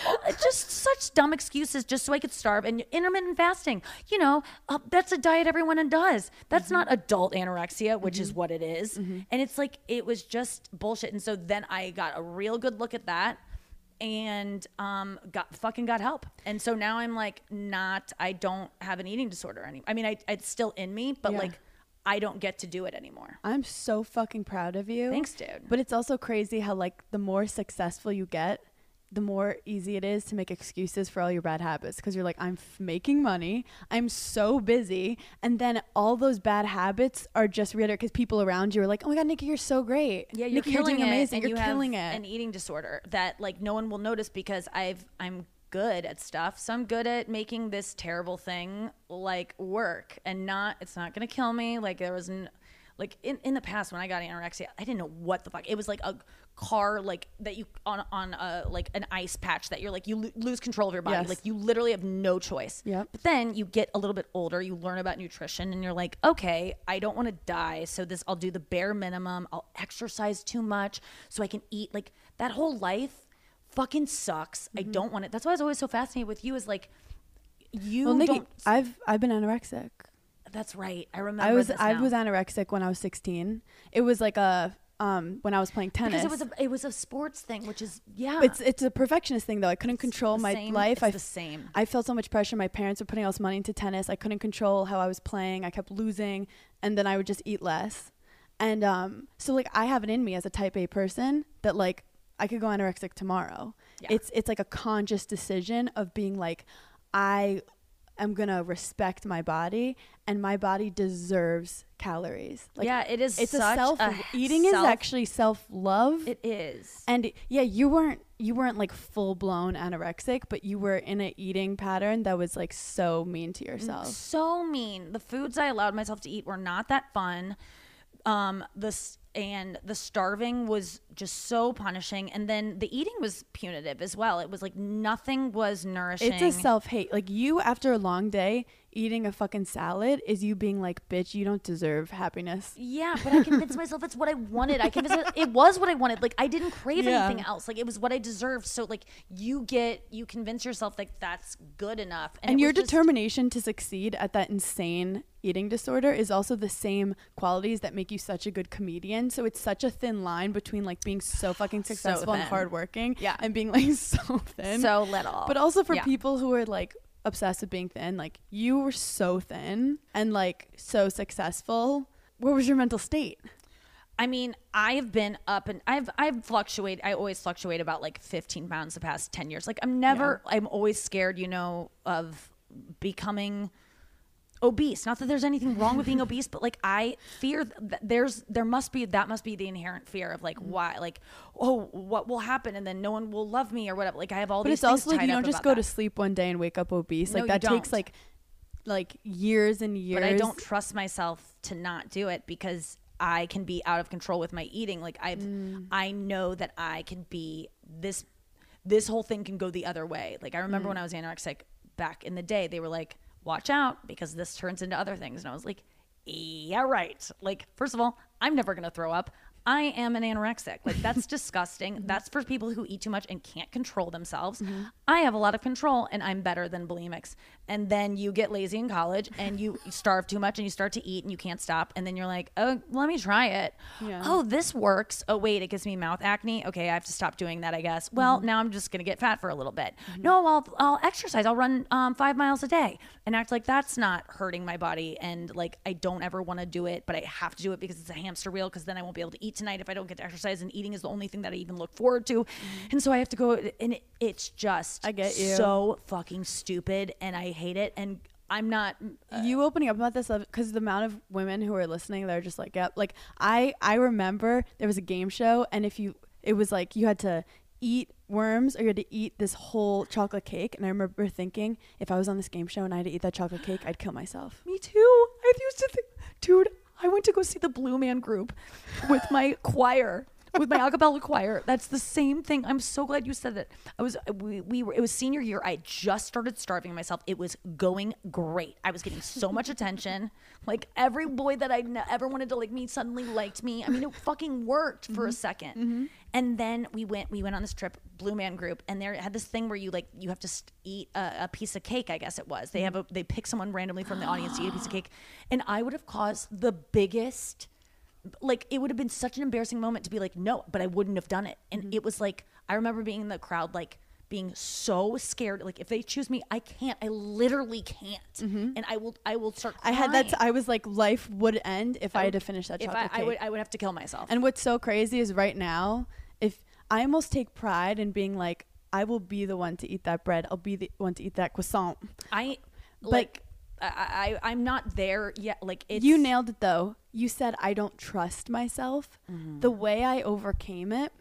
just such dumb excuses just so I could starve. And intermittent fasting, you know, uh, that's a diet everyone does. That's Mm-hmm. not adult anorexia, which is what it is. And it's like it was just bullshit. And so then I got a real good look at that and um got fucking got help and so now i'm like not i don't have an eating disorder anymore i mean I, it's still in me but Yeah. like i don't get to do it anymore I'm so fucking proud of you. Thanks, dude. But it's also crazy how like the more successful you get, the more easy it is to make excuses for all your bad habits because you're like I'm f- making money, I'm so busy, and then all those bad habits are just reiterated because people around you are like, "Oh my god, Nikki, you're so great. Yeah, you're Nikki, killing doing it, amazing. You're you have killing it." An eating disorder that like no one will notice because I've I'm good at stuff. So I'm good at making this terrible thing like work and not. It's not gonna kill me. Like there was. N- like in, in the past when I got anorexia, I didn't know what the fuck. It was like a car like that you on on a like an ice patch that you're like you lo- lose control of your body. Yes. Like you literally have no choice. Yeah. But then you get a little bit older, you learn about nutrition, and you're like, okay, I don't want to die, so this I'll do the bare minimum. I'll exercise too much so I can eat. Like that whole life fucking sucks. I Mm-hmm. don't want it. That's why I was always so fascinated with you. Is like you well, Nikki, don't. I've I've been anorexic. That's right. I remember. I was I was anorexic when I was 16. It was like a um when I was playing tennis. because it was a it was a sports thing, which is yeah. It's it's a perfectionist thing though. I couldn't control the my same- life. it's I the same. I felt so much pressure. My parents were putting all this money into tennis. I couldn't control how I was playing. I kept losing, and then I would just eat less. And um, so like I have it in me as a Type A person that like I could go anorexic tomorrow. Yeah. It's it's like a conscious decision of being like I am gonna respect my body, and my body deserves calories. Like yeah, it is. it's such a self a eating is actually self love. It is. And yeah, you weren't you weren't like full blown anorexic, but you were in an eating pattern that was like so mean to yourself. so mean. The foods I allowed myself to eat were not that fun. Um, this and the starving was just so punishing, and then the eating was punitive as well. It was like nothing was nourishing. It's a self hate. Like you after a long day eating a fucking salad is you being like, bitch, you don't deserve happiness. Yeah, but I convinced [LAUGHS] myself it's what I wanted. I convinced it, it was what I wanted. Like I didn't crave Yeah. anything else. Like it was what I deserved. So like you get you convince yourself like that's good enough. And, it your was just- determination to succeed at that insane eating disorder is also the same qualities that make you such a good comedian. So it's such a thin line between like being so [SIGHS] fucking successful and hardworking Yeah. and being like [LAUGHS] so thin. so little. But also for Yeah. people who are like obsessed with being thin, like you were so thin and like so successful. What was your mental state? I mean, I've been up and I've I've fluctuated. I always fluctuate about like 15 pounds the past 10 years. Like I'm never. I'm always scared, you know, of becoming obese. Not that there's anything wrong with being obese, but like I fear that there's there must be that must be the inherent fear of like why like oh what will happen and then no one will love me or whatever. Like I have all But these. it's also like you don't just go that. to sleep one day and wake up obese. Like you that takes like like years and years. but I don't trust myself to not do it because I can be out of control with my eating. Like I've, Mm. I know that I can be this. This whole thing can go the other way. Like I remember Mm. when I was anorexic back in the day, they were like, "Watch out because this turns into other things," and I was like, "Yeah, right." Like first of all, I'm never gonna throw up. I am an anorexic. Like that's [LAUGHS] disgusting. That's for people who eat too much and can't control themselves. Mm-hmm. I have a lot of control and I'm better than bulimics. And then you get lazy in college and you [LAUGHS] starve too much and you start to eat and you can't stop and then you're like, "Oh, let me try it. Yeah. Oh, this works. Oh, wait, it gives me mouth acne. Okay, I have to stop doing that, I guess. Well, mm-hmm. now I'm just going to get fat for a little bit. Mm-hmm. No, I'll I'll exercise. I'll run um, 5 miles a day and act like that's not hurting my body and like I don't ever want to do it, but I have to do it because it's a hamster wheel because then I won't be able to eat tonight if I don't get to exercise and eating is the only thing that I even look forward to. And so I have to go and it, it's just I get you. so fucking stupid and I hate it and I'm not. uh, you opening up about this because the amount of women who are listening they're just like yep like i i remember there was a game show and if you it was like you had to eat worms or you had to eat this whole chocolate cake and i remember thinking if i was on this game show and i had to eat that chocolate cake i'd kill myself [GASPS] Me too. I used to think, dude, I went to go see the Blue Man Group with my choir, with my a cappella choir. That's the same thing. I'm so glad you said that. I was, we, we were, it was senior year. I just started starving myself. It was going great. I was getting so much attention. Like every boy that I ever wanted to like me suddenly liked me. I mean, it fucking worked for a mm-hmm. 2nd mm-hmm. And then we went, we went on this trip, Blue Man Group, and they had this thing where you like, you have to st- eat a, a piece of cake. I guess it was. They have mm-hmm. a, they pick someone randomly from the audience to eat a piece of [GASPS] cake, and I would have caused the biggest like it would have been such an embarrassing moment to be like no but i wouldn't have done it and Mm-hmm. it was like i remember being in the crowd like being so scared like if they choose me i can't i literally can't and i will i will start Mm-hmm. i had that i was like life would end if i, had to finish that if chocolate I, cake I would i would have to kill myself And what's so crazy is right now, if I almost take pride in being like, I will be the one to eat that bread. I'll be the one to eat that croissant. i But- like I, I i'm not there yet like it's you nailed it though. You said I don't trust myself. Mm-hmm. The way I overcame it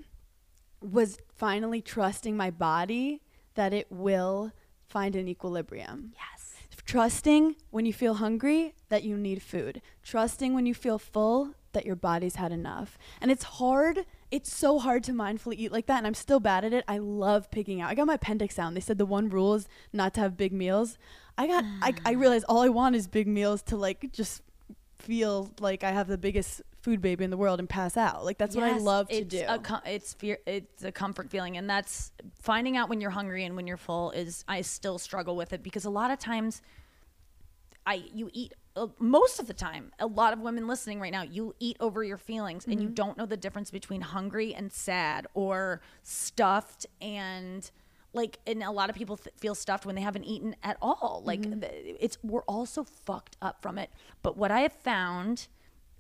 was finally trusting my body that it will find an equilibrium. yes Trusting when you feel hungry that you need food. Trusting when you feel full that your body's had enough. And it's hard. It's so hard to mindfully eat like that. And I'm still bad at it. I love picking out. I got my appendix out. and They said the one rule is not to have big meals. I got, I, I ah. realized all I want is big meals to like just feel like I have the biggest food baby in the world and pass out. Like that's what I love to do. A com- it's fear. It's a comfort feeling, and that's finding out when you're hungry and when you're full. Is I still struggle with it because a lot of times, I you eat uh, most of the time. A lot of women listening right now, you eat over your feelings, and you Mm-hmm. don't know the difference between hungry and sad or stuffed and. Like, and a lot of people th- feel stuffed when they haven't eaten at all. Like, Mm-hmm. it's we're all so fucked up from it. But what I have found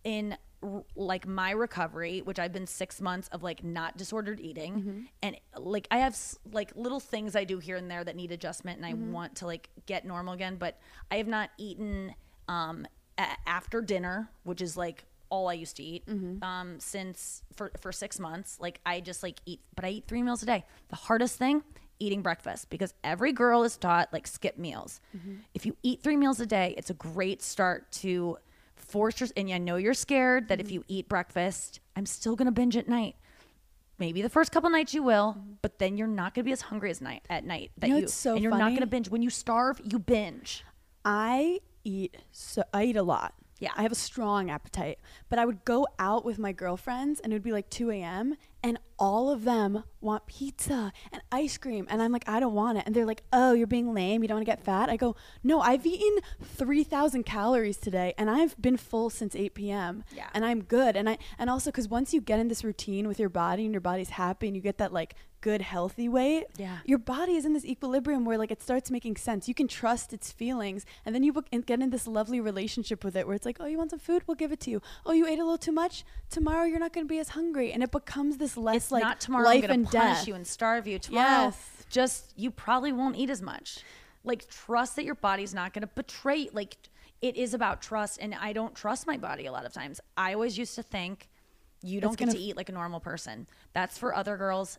in r- like my recovery which i've been six months of like not disordered eating and like i have s- like little things i do here and there that need adjustment and i want to like get normal again but i have not eaten um a- after dinner which is like all i used to eat um since for for six months like i just like eat but i eat three meals a day the hardest thing eating breakfast because every girl is taught like skip meals if you eat three meals a day it's a great start to force your and I know you're scared that if you eat breakfast, I'm still gonna binge at night. Maybe the first couple nights you will, but then you're not gonna be as hungry as night at night. That know, you it's so and you're not gonna binge. When you starve, you binge. I eat so I eat a lot. Yeah. I have a strong appetite. But I would go out with my girlfriends and it would be like 2 a.m. and all of them want pizza and ice cream. And I'm like, I don't want it. And they're like, oh, you're being lame. You don't want to get fat. I go, no, I've eaten 3,000 calories today and I've been full since 8 p.m. Yeah. And I'm good. And I, and also because once you get in this routine with your body and your body's happy and you get that like good, healthy weight, Yeah. your body is in this equilibrium where like it starts making sense. You can trust its feelings, and then you get in this lovely relationship with it where it's like, oh, you want some food? We'll give it to you. Oh, you ate a little too much. Tomorrow you're not going to be as hungry, and it becomes this less It's like not tomorrow life I'm gonna and punish death. you and starve you. Tomorrow, Yes. just you probably won't eat as much. Like trust that your body's not gonna betray. Like it is about trust, and I don't trust my body a lot of times. I always used to think you don't get to eat like a normal person. That's for other girls.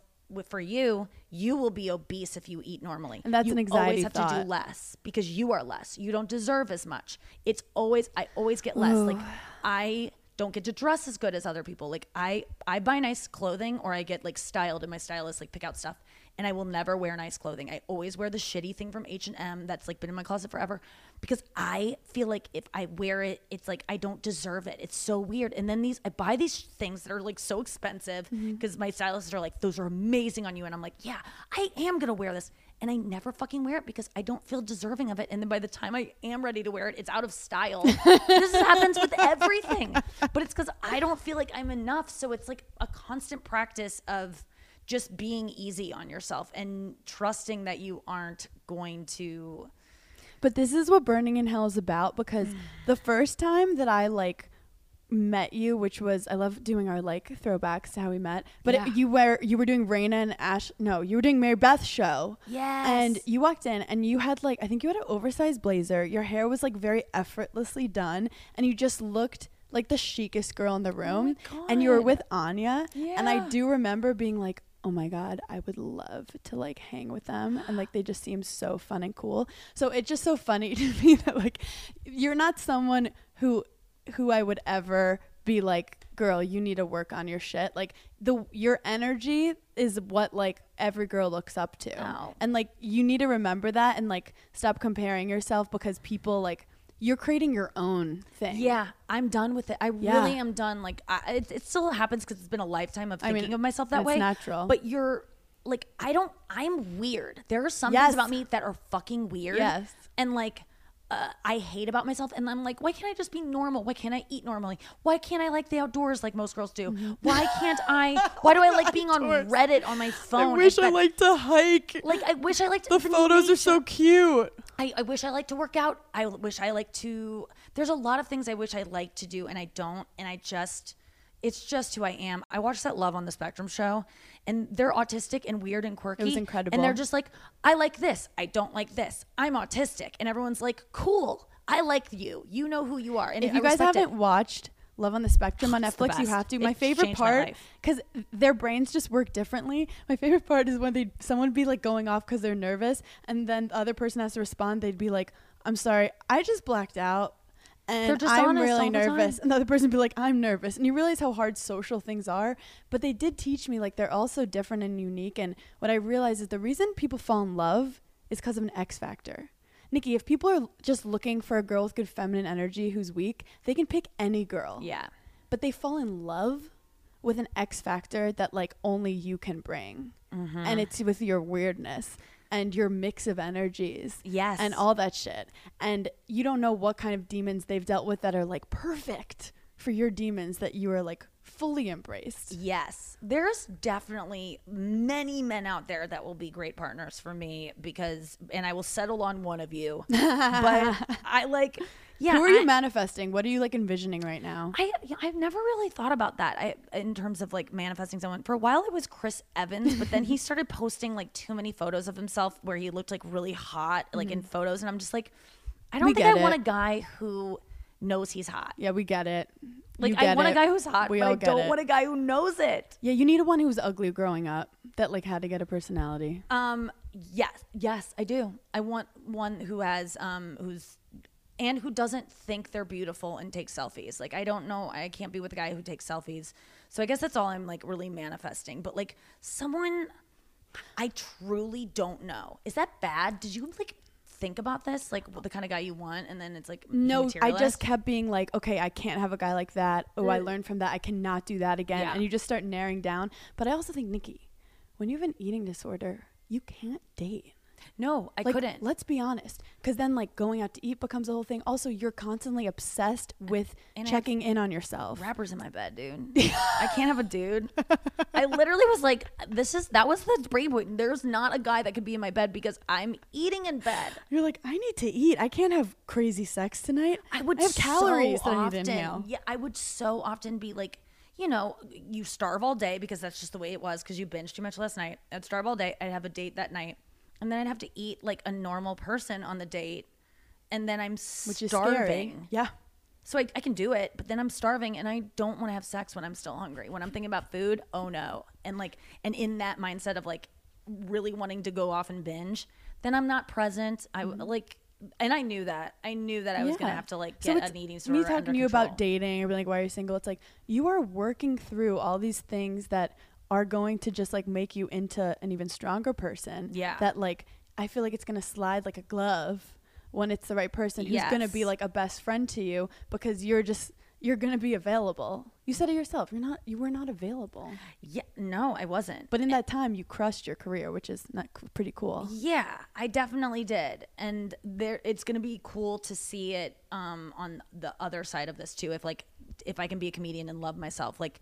For you, you will be obese if you eat normally. And that's you an anxiety always have to do less because you are less. You don't deserve as much. It's always I always get less. Like I don't get to dress as good as other people. Like I I buy nice clothing or I get like styled and my stylist like pick out stuff and I will never wear nice clothing. I always wear the shitty thing from H&M that's like been in my closet forever because I feel like if I wear it it's like I don't deserve it. It's so weird. And then these I buy these things that are like so expensive mm-hmm. because my stylists are like those are amazing on you and I'm like, "Yeah, I am going to wear this." And I never fucking wear it because I don't feel deserving of it. And then by the time I am ready to wear it, it's out of style. [LAUGHS] this happens with everything. But it's because I don't feel like I'm enough. So it's like a constant practice of just being easy on yourself and trusting that you aren't going to. But this is what Berning in Hell is about because the [SIGHS] first time that I like met you, which was I love doing our like throwbacks to how we met. But Yeah. it, you were you were doing Raina and Ash. No, you were doing Mary Beth's show. Yes. And you walked in and you had like I think you had an oversized blazer. Your hair was like very effortlessly done, and you just looked like the chicest girl in the oh room. and you were with Anya. Yeah. And I do remember being like, oh my God, I would love to like hang with them. And like they just seem so fun and cool. So it's just so funny [LAUGHS] to me that like you're not someone who who I would ever be like, girl, you need to work on your shit. Like the your energy is what like every girl looks up to. Oh. And like you need to remember that and like stop comparing yourself because people like you're creating your own thing. Yeah, I'm done with it. I Yeah. really am done. Like, I, it, it still happens because it's been a lifetime of I thinking mean, of myself that it's way. natural. But you're like, I don't. I'm weird. There are some Yes. things about me that are fucking weird. Yes. And like. Uh, I hate about myself, and I'm like, why can't I just be normal? Why can't I eat normally? Why can't I like the outdoors like most girls do? Mm-hmm. Why can't [LAUGHS] I? Why do I like being on Reddit on my phone? I wish I liked to hike. Like I wish I liked to the photos are so cute. I, I wish I liked to work out. I wish I like to. There's a lot of things I wish I liked to do, and I don't. And I just, it's just who I am. I watched that Love on the Spectrum show, and they're autistic and weird and quirky. It was incredible. And they're just like, I like this. I don't like this. I'm autistic, and everyone's like, cool. I like you. You know who you are. And If you guys haven't watched Love on the Spectrum oh, on It's Netflix, you have to. My It favorite part, because their brains just work differently. My favorite part is when they someone would be like going off because they're nervous, and then the other person has to respond. They'd be like, "I'm sorry, I just blacked out." And I'm really nervous. And the other person would be like, I'm nervous. And you realize how hard social things are. But they did teach me, like, they're all so different and unique. And what I realized is the reason people fall in love is because of an X factor. Nikki, if people are just looking for a girl with good feminine energy who's weak, they can pick any girl. yeah. But they fall in love with an X factor that, like, only you can bring. Mm-hmm. And it's with your weirdness and your mix of energies Yes. and all that shit. And you don't know what kind of demons they've dealt with that are like perfect for your demons that you are like fully embraced. Yes. There's definitely many men out there that will be great partners for me because, and I will settle on one of you. [LAUGHS] but I like, yeah. Who are you manifesting? What are you like envisioning right now? I, I've never really thought about that I, in terms of like manifesting someone. For a while, it was Chris Evans, but then he [LAUGHS] started posting like too many photos of himself where he looked like really hot, like in photos. And I'm just like, I don't Mm-hmm. We think I get want a guy who knows he's hot. yeah, we get it. Like, You I get want a guy who's hot, We but all I get don't it. want a guy who knows it. Yeah, you need a one who was ugly growing up that like had to get a personality. Um. Yes. Yes, I do. I want one who has um who's and who doesn't think they're beautiful and takes selfies. Like I don't know. I can't be with a guy who takes selfies. So I guess that's all I'm like really manifesting. But like someone I truly don't know. Is that bad? Did you like think about this? Like the kind of guy you want, and then it's like No, I just kept being like, okay, I can't have a guy like that. Oh, I mm. learned from that. I cannot do that again. Yeah. And you just start narrowing down. But I also think, Nikki, when you have an eating disorder, you can't date. No. I Like, couldn't. Let's be honest, because then like going out to eat becomes a whole thing. Also, you're constantly obsessed with and checking in on yourself. rappers in my bed, dude. [LAUGHS] I can't have a dude. I literally was like, this is that was the brain point. There's not a guy that could be in my bed because I'm eating in bed. You're like, I need to eat. I can't have crazy sex tonight. I would have calories so that I need often, to inhale. Yeah, I would so often be like, you know, you starve all day because that's just the way it was because you binged too much last night. I'd starve all day. I'd have a date that night, and then I'd have to eat like a normal person on the date, and then I'm Which is starving. Yeah. So I, I can do it, but then I'm starving and I don't want to have sex when I'm still hungry. When I'm thinking about food, oh no. And like, and in that mindset of like really wanting to go off and binge, then I'm not present. I like, and I knew that. I knew that I was gonna Mm-hmm. Have to like get it's an eating disorder. Me talking to you about dating or being like, why are you single? It's like you are working through all these things that are going to just like make you into an even stronger person. Yeah. That like I feel like it's gonna slide like a glove when it's the right person who's gonna be like a best friend to you because you're just you're gonna be available. You said it yourself. You're not. You were not available. Yeah, no, I wasn't. But in that time, you crushed your career, which is not c- pretty cool. Yeah, I definitely did, and there it's gonna be cool to see it um, on the other side of this too. If like if I can be a comedian and love myself, like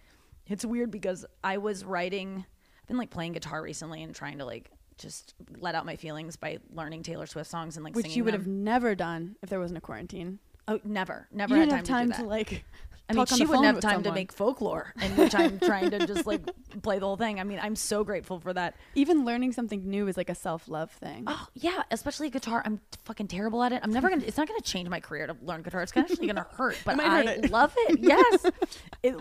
it's weird because I was writing. I've been like playing guitar recently and trying to like just let out my feelings by learning Taylor Swift songs and like singing. Which you would them. have never done if there wasn't a quarantine. Oh, never, never you had didn't time, have time to, do that. like I mean, she wouldn't have time to make folklore, in which I'm trying to just like [LAUGHS] play the whole thing. I mean, I'm so grateful for that. [LAUGHS] Even learning something new is like a self love thing. Oh yeah, especially guitar. I'm fucking terrible at it. I'm never gonna. It's not gonna change my career to learn guitar. It's actually gonna [LAUGHS] hurt. But I it. love it. Yes. it,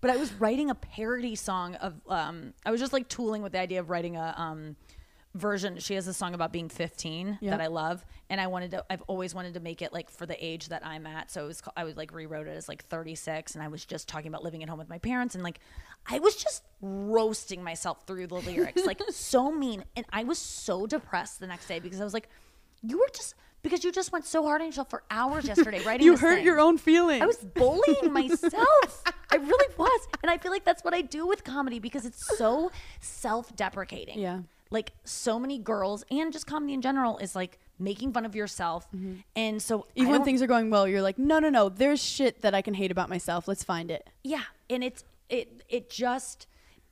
but I was writing a parody song of. Um, I was just like tooling with the idea of writing a um, version. She has a song about being 15 Yeah. that I love, and I wanted to. I've always wanted to make it like for the age that I'm at. So it was. I was like rewrote it as like 36, and I was just talking about living at home with my parents, and like I was just roasting myself through the lyrics, like [LAUGHS] so mean, and I was so depressed the next day because I was like, you were just because you just went so hard on yourself for hours yesterday [LAUGHS] writing. you hurt thing. your own feelings. I was bullying myself. [LAUGHS] I really was. And I feel like that's what I do with comedy because it's so self deprecating. Yeah. Like so many girls and just comedy in general is like making fun of yourself. And so Mm-hmm. Even when things are going well, you're like, no, no, no. There's shit that I can hate about myself. Let's find it. Yeah, and it's it it just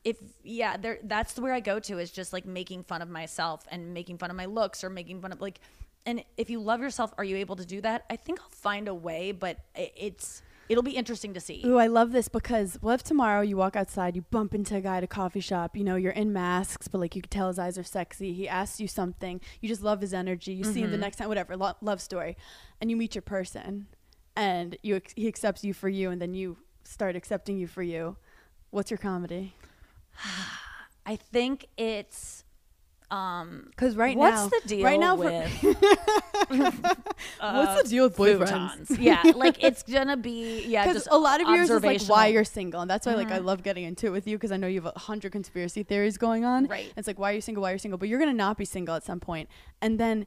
if yeah, there that's where I go to is just like making fun of myself and making fun of my looks or making fun of like and if you love yourself, are you able to do that? I think I'll find a way, but it's it'll be interesting to see. Ooh, I love this because what if tomorrow you walk outside, you bump into a guy at a coffee shop, you know, you're in masks, but like you can tell his eyes are sexy. He asks you something, you just love his energy. You see him the mm-hmm. next time, whatever, lo- love story, and you meet your person, and you ex- he accepts you for you, and then you start accepting you for you. What's your comedy? [SIGHS] I think it's um Because right now what's the deal right now, with [LAUGHS] what's the deal with boyfriends? futons? yeah, like it's gonna be yeah, [LAUGHS] Because just a lot of yours is like why you're single, and that's why like I love getting into it with you because I know you have a hundred conspiracy theories going on. Right. It's like why are you single? Why are you single? But you're gonna not be single at some point, and then.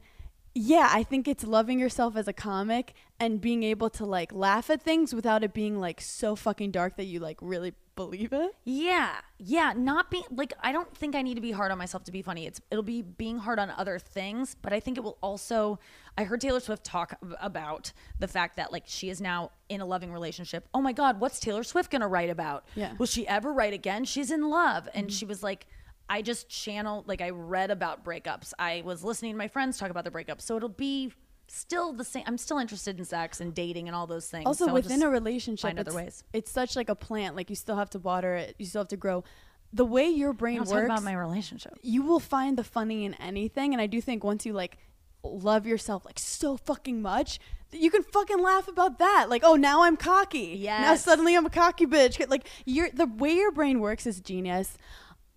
Yeah, I think it's loving yourself as a comic and being able to like laugh at things without it being like so fucking dark that you like really believe it. Yeah, yeah, not being like I don't think I need to be hard on myself to be funny. It's it'll be being hard on other things, but I think it will also. I heard Taylor Swift talk about the fact that like she is now in a loving relationship. Oh my God, what's Taylor Swift gonna write about? Yeah. will she ever write again? She's in love, and mm-hmm. she was like. I just channeled like I read about breakups. I was listening to my friends talk about the breakups. So it'll be still the same. I'm still interested in sex and dating and all those things. Also, So within a relationship, find it's, other ways. it's such like a plant. Like you still have to water it. You still have to grow. The way your brain works, talk about my relationship. you will find the funny in anything and i do think once you like love yourself like so fucking much that you can fucking laugh about that like oh now i'm cocky yeah now suddenly i'm a cocky bitch like you're the way your brain works is genius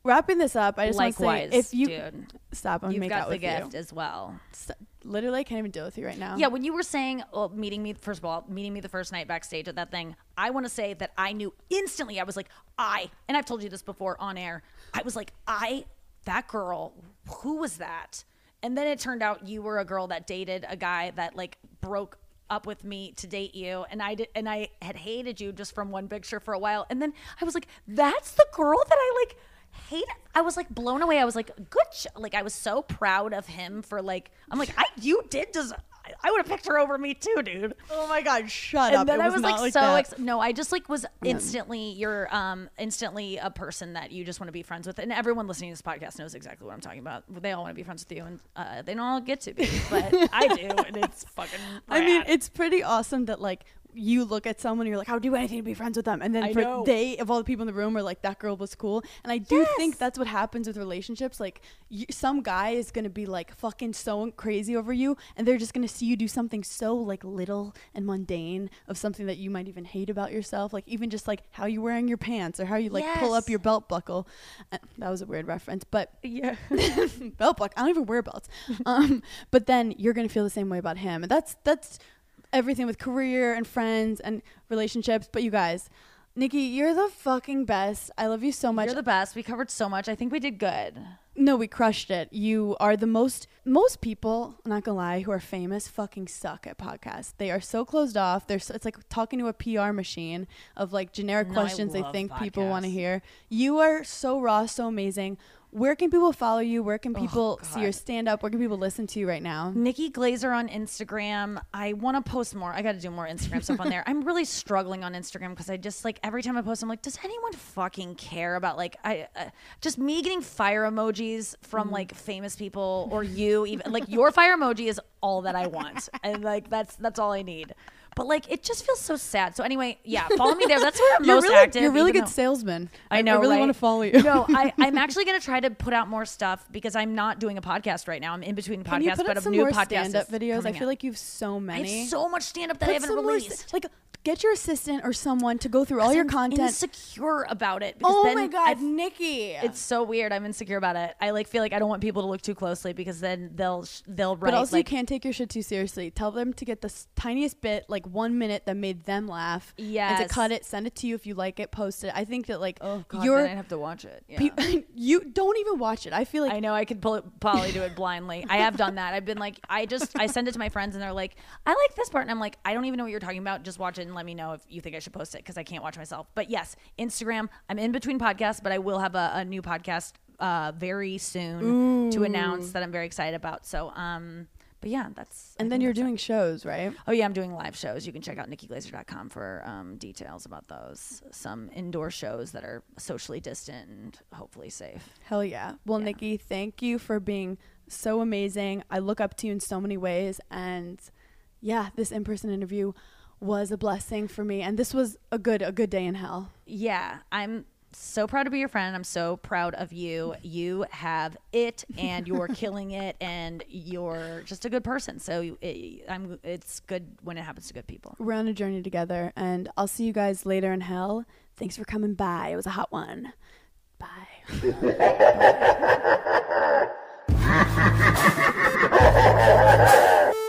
wrapping this up i just want to say if you dude. stop i'm You've make got out the with gift you as well. St- literally I can't even deal with you right now Yeah, when you were saying well, meeting me, first of all, meeting me the first night backstage at that thing, I want to say that I knew instantly. I was like, I, and I've told you this before on air. I was like, I, that girl, who was that? And then it turned out you were a girl that dated a guy that like broke up with me to date you and I did and I had hated you just from one picture for a while and then I was like that's the girl that I like hate I was like blown away I was like good sh-. like I was so proud of him for like I'm like I you did des- I- would have picked her over me too dude oh my god shut and up then It I was not like, so ex- no, I just like was instantly you're um instantly a person that you just want to be friends with, and everyone listening to this podcast knows exactly what I'm talking about. They all want to be friends with you, and uh, they don't all get to be, but [LAUGHS] I do, and it's fucking. I mean, it's pretty awesome that like you look at someone and you're like, I would do anything to be friends with them. And then for they of all the people in the room are like, that girl was cool. And I do think that's what happens with relationships. Like you, some guy is gonna be like fucking so crazy over you, and they're just gonna see you do something so like little and mundane of something that you might even hate about yourself. Like even just like how you're wearing your pants or how you like pull up your belt buckle. Uh, that was a weird reference, but yeah. [LAUGHS] belt buckle. I don't even wear belts. Um, but then you're gonna feel the same way about him, and that's that's everything with career and friends and relationships. But you guys, Nikki, you're the fucking best. I love you so much. You're the best. We covered so much. I think we did good. no, we crushed it. You are the most. Most people, I'm not gonna lie, who are famous, fucking suck at podcasts. They are so closed off. They're so, it's like talking to a PR machine of like generic No, questions they think people want to hear. You are so raw, so amazing. Where can people follow you? Where can people see your stand up? Where can people listen to you right now? Nikki Glaser on Instagram. I want to post more. I got to do more Instagram stuff on there. I'm really struggling on Instagram because I just like every time I post, I'm like, does anyone fucking care about like I uh, just me getting fire emojis from like famous people or you even like your fire emoji is all that I want and like that's that's all I need. But like it just feels so sad. So anyway, yeah, follow me there. That's where I'm You're most really, active. you're a really good though- salesman. I know. I really right? want to follow you. no, I, [LAUGHS] I'm actually going to try to put out more stuff because I'm not doing a podcast right now. I'm in between podcasts, Can you put but up a new podcast stand-up videos? I feel out. like you have so many. so much stand up that Put I haven't more released. like, get your assistant or someone to go through all your I'm content. Insecure about it. because oh then my god, I've- Nikki! it's so weird. I'm insecure about it. I like feel like I don't want people to look too closely because then they'll sh- they'll write but also like you can't take your shit too seriously. Tell them to get the tiniest bit, like one minute, that made them laugh. and to cut it, send it to you if you like it, post it. I think that like oh god, you're then I'd have to watch it. Yeah. pe- [LAUGHS] you don't even watch it. I feel like I know I could pull it, probably do it blindly. I have done that. I've been like, I just I send it to my friends and they're like, I like this part, and I'm like, I don't even know what you're talking about. Just watch it and let me know if you think I should post it because I can't watch myself. But yes, Instagram. I'm in between podcasts, but I will have a, a new podcast uh, very soon to announce that I'm very excited about. So um, but yeah, that's. I and then you're doing shows, right? Oh yeah, I'm doing live shows. You can check out nikkiglaser.com for um, details about those. Some indoor shows that are socially distant and hopefully safe. Hell yeah. Well, Yeah. Nikki, thank you for being so amazing. I look up to you in so many ways. And yeah, this in person interview was a blessing for me and this was a good a good day in hell. Yeah, I'm so proud to be your friend. I'm so proud of you. You have it, and you're [LAUGHS] killing it, and you're just a good person. So it, I'm. It's good when it happens to good people. We're on a journey together, and I'll see you guys later in hell. Thanks for coming by. It was a hot one. Bye. [LAUGHS] [LAUGHS]